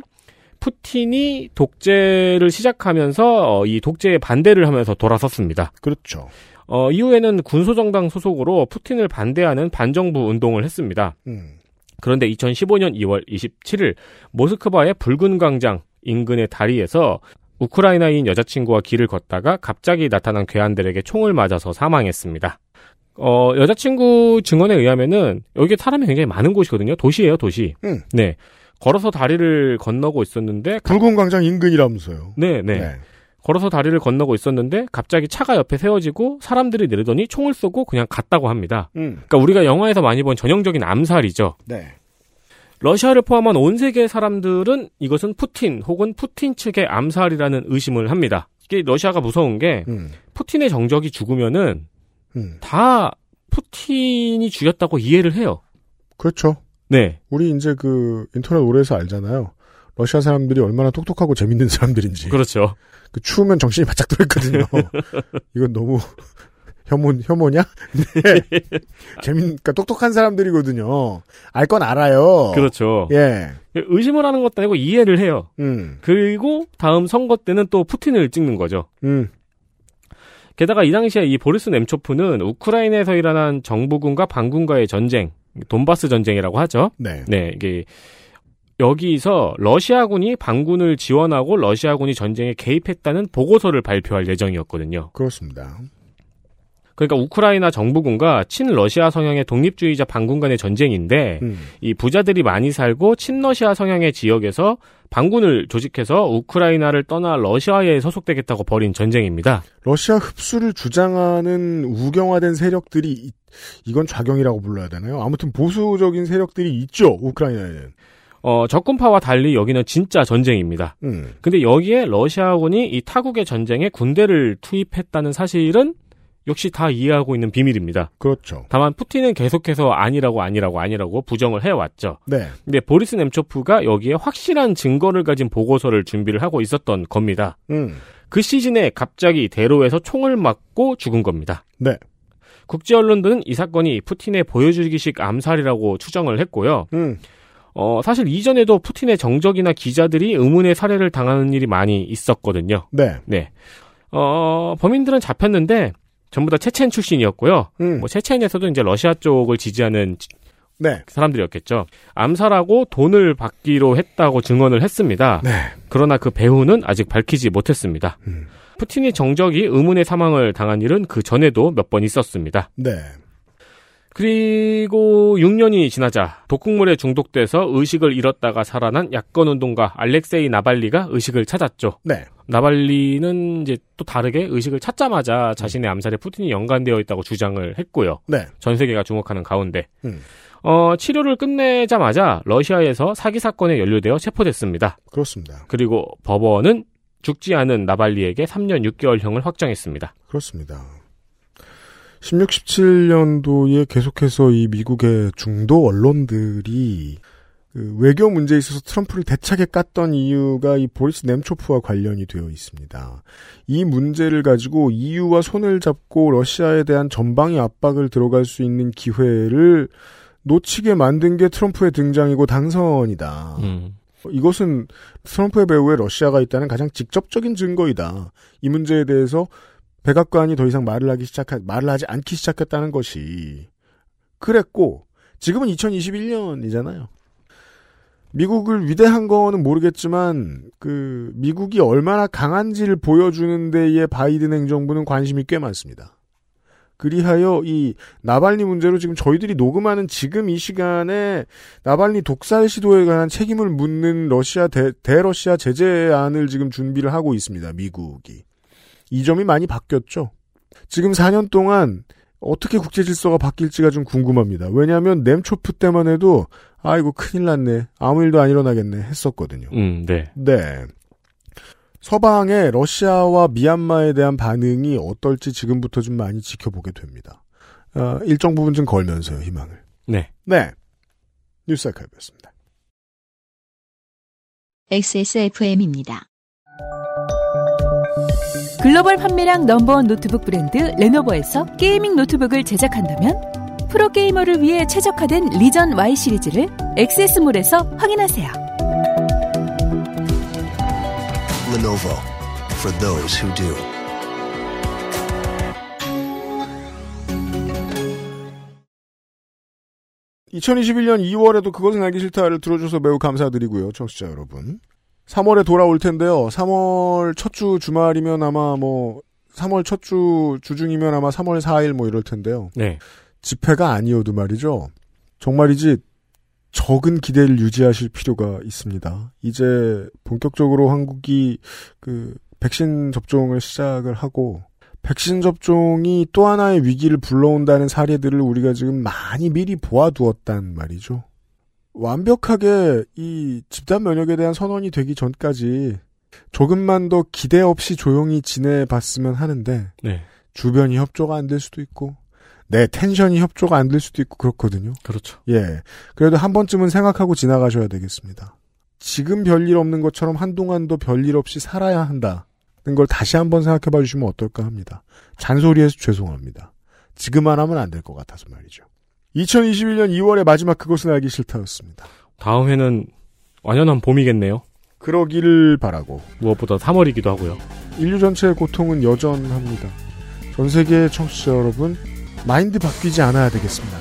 푸틴이 독재를 시작하면서 어, 이 독재에 반대를 하면서 돌아섰습니다. 그렇죠. 어, 이후에는 군소정당 소속으로 푸틴을 반대하는 반정부 운동을 했습니다. 음. 그런데 2015년 2월 27일 모스크바의 붉은 광장 인근의 다리에서 우크라이나인 여자친구와 길을 걷다가 갑자기 나타난 괴한들에게 총을 맞아서 사망했습니다. 어, 여자친구 증언에 의하면은 여기 사람이 굉장히 많은 곳이거든요. 도시예요, 도시. 음. 네. 걸어서 다리를 건너고 있었는데 붉은 광장 인근이라면서요. 네, 네. 걸어서 다리를 건너고 있었는데 갑자기 차가 옆에 세워지고 사람들이 내리더니 총을 쏘고 그냥 갔다고 합니다. 음. 그러니까 우리가 영화에서 많이 본 전형적인 암살이죠. 네. 러시아를 포함한 온 세계 사람들은 이것은 푸틴 혹은 푸틴 측의 암살이라는 의심을 합니다. 이게 러시아가 무서운 게 푸틴의 정적이 죽으면은 음. 다 푸틴이 죽였다고 이해를 해요. 그렇죠. 네. 우리 이제 그 인터넷 오래해서 알잖아요. 러시아 사람들이 얼마나 똑똑하고 재밌는 사람들인지. 그렇죠. 그 추우면 정신이 바짝 들어있거든요. 이건 너무 혐오, 혐오냐? 네. 재밌, 그러니까 똑똑한 사람들이거든요. 알 건 알아요. 그렇죠. 예. 의심을 하는 것도 아니고 이해를 해요. 음. 그리고 다음 선거 때는 또 푸틴을 찍는 거죠. 음. 게다가 이 당시에 이 보리스 nem초프는 우크라이나에서 일어난 정부군과 반군과의 전쟁, 돈바스 전쟁이라고 하죠. 네. 네, 이게 여기서 러시아군이 반군을 지원하고 러시아군이 전쟁에 개입했다는 보고서를 발표할 예정이었거든요. 그렇습니다. 그러니까 우크라이나 정부군과 친러시아 성향의 독립주의자 반군 간의 전쟁인데 음. 이 부자들이 많이 살고 친러시아 성향의 지역에서 반군을 조직해서 우크라이나를 떠나 러시아에 소속되겠다고 벌인 전쟁입니다. 러시아 흡수를 주장하는 우경화된 세력들이 이- 이건 좌경이라고 불러야 되나요? 아무튼 보수적인 세력들이 있죠. 우크라이나에는. 어, 적군파와 달리 여기는 진짜 전쟁입니다. 음. 근데 여기에 러시아군이 이 타국의 전쟁에 군대를 투입했다는 사실은 역시 다 이해하고 있는 비밀입니다. 그렇죠. 다만 푸틴은 계속해서 아니라고 아니라고 아니라고 부정을 해왔죠. 네. 근데 보리스 nem초프가 여기에 확실한 증거를 가진 보고서를 준비를 하고 있었던 겁니다. 음. 그 시즌에 갑자기 대로에서 총을 맞고 죽은 겁니다. 네. 국제 언론들은 이 사건이 푸틴의 보여주기식 암살이라고 추정을 했고요. 음. 어, 사실 이전에도 푸틴의 정적이나 기자들이 의문의 살해를 당하는 일이 많이 있었거든요. 네. 네. 어, 범인들은 잡혔는데 전부 다 체첸 출신이었고요. 뭐 체첸에서도 이제 러시아 쪽을 지지하는 지- 네. 사람들이었겠죠. 암살하고 돈을 받기로 했다고 증언을 했습니다. 네. 그러나 그 배후는 아직 밝히지 못했습니다. 푸틴의 정적이 의문의 사망을 당한 일은 그 전에도 몇 번 있었습니다. 네. 그리고 6년이 지나자 독극물에 중독돼서 의식을 잃었다가 살아난 야권 운동가 알렉세이 나발리가 의식을 찾았죠. 네. 나발리는 이제 또 다르게 의식을 찾자마자 자신의 암살에 푸틴이 연관되어 있다고 주장을 했고요. 네. 전 세계가 주목하는 가운데 음. 어, 치료를 끝내자마자 러시아에서 사기 사건에 연루되어 체포됐습니다. 그렇습니다. 그리고 법원은 죽지 않은 나발리에게 3년 6개월형을 확정했습니다. 그렇습니다. 16, 17년도에 계속해서 이 미국의 중도 언론들이 그 외교 문제에 있어서 트럼프를 대차게 깠던 이유가 이 보리스 nem초프와 관련이 되어 있습니다. 이 문제를 가지고 EU와 손을 잡고 러시아에 대한 전방위 압박을 들어갈 수 있는 기회를 놓치게 만든 게 트럼프의 등장이고 당선이다. 음. 이것은 트럼프의 배후에 러시아가 있다는 가장 직접적인 증거이다. 이 문제에 대해서 백악관이 더 이상 말을 하기 시작하, 말을 하지 않기 시작했다는 것이 그랬고 지금은 2021년이잖아요. 미국을 위대한 거는 모르겠지만 그 미국이 얼마나 강한지를 보여주는 데에 바이든 행정부는 관심이 꽤 많습니다. 그리하여 이 나발리 문제로 지금 저희들이 녹음하는 지금 이 시간에 나발리 독살 시도에 관한 책임을 묻는 러시아 대, 대러시아 제재안을 지금 준비를 하고 있습니다. 미국이. 이 점이 많이 바뀌었죠. 지금 4년 동안 어떻게 국제 질서가 바뀔지가 좀 궁금합니다. 왜냐하면 nem초프 때만 해도 아이고 큰일 났네. 아무 일도 안 일어나겠네 했었거든요. 음, 네. 네. 서방의 러시아와 미얀마에 대한 반응이 어떨지 지금부터 좀 많이 지켜보게 됩니다. 어, 일정 부분 좀 걸면서요, 희망을. 네. 네. 뉴스 아카이브였습니다. XSFM입니다. 글로벌 판매량 넘버원 노트북 브랜드 레노버에서 gaming 노트북을 제작한다면 프로게이머를 위해 최적화된 리전 Y 시리즈를 엑세스몰에서 확인하세요. Lenovo for those who do. (2021년 2월에도 그것은 알기 싫다를 들어줘서 매우 감사드리고요 청취자 여러분 3월에 돌아올 텐데요 3월 첫 주 주말이면 아마 뭐 3월 첫 주 주중이면 아마 3월 4일 뭐 이럴 텐데요 네. 집회가 아니어도 말이죠 정말이지 적은 기대를 유지하실 필요가 있습니다. 이제 본격적으로 한국이 그 백신 접종을 시작을 하고 백신 접종이 또 하나의 위기를 불러온다는 사례들을 우리가 지금 많이 미리 보아두었단 말이죠. 완벽하게 이 집단 면역에 대한 선언이 되기 전까지 조금만 더 기대 없이 조용히 지내봤으면 하는데 네. 주변이 협조가 안 될 수도 있고 내 텐션이 협조가 안 될 수도 있고 그렇거든요. 그렇죠. 예. 그래도 한 번쯤은 생각하고 지나가셔야 되겠습니다. 지금 별일 없는 것처럼 한동안도 별일 없이 살아야 한다는 걸 다시 한번 생각해 봐 주시면 어떨까 합니다. 잔소리해서 죄송합니다. 지금 안 하면 안 될 것 같아서 말이죠. 2021년 2월의 마지막 그것은 알기 싫다였습니다. 다음 해는 완연한 봄이겠네요. 그러기를 바라고. 무엇보다 3월이기도 하고요. 인류 전체의 고통은 여전합니다. 전 세계의 청취자 여러분, 마인드 바뀌지 않아야 되겠습니다.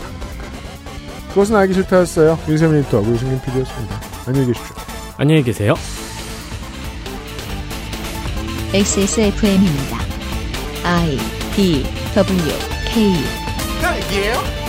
그것은 알기 싫다였어요. 윤세민 리터하고 유승민 PD였습니다. 안녕히 계십시오. 안녕히 계세요. XSFM입니다. I D W K 딸기예요?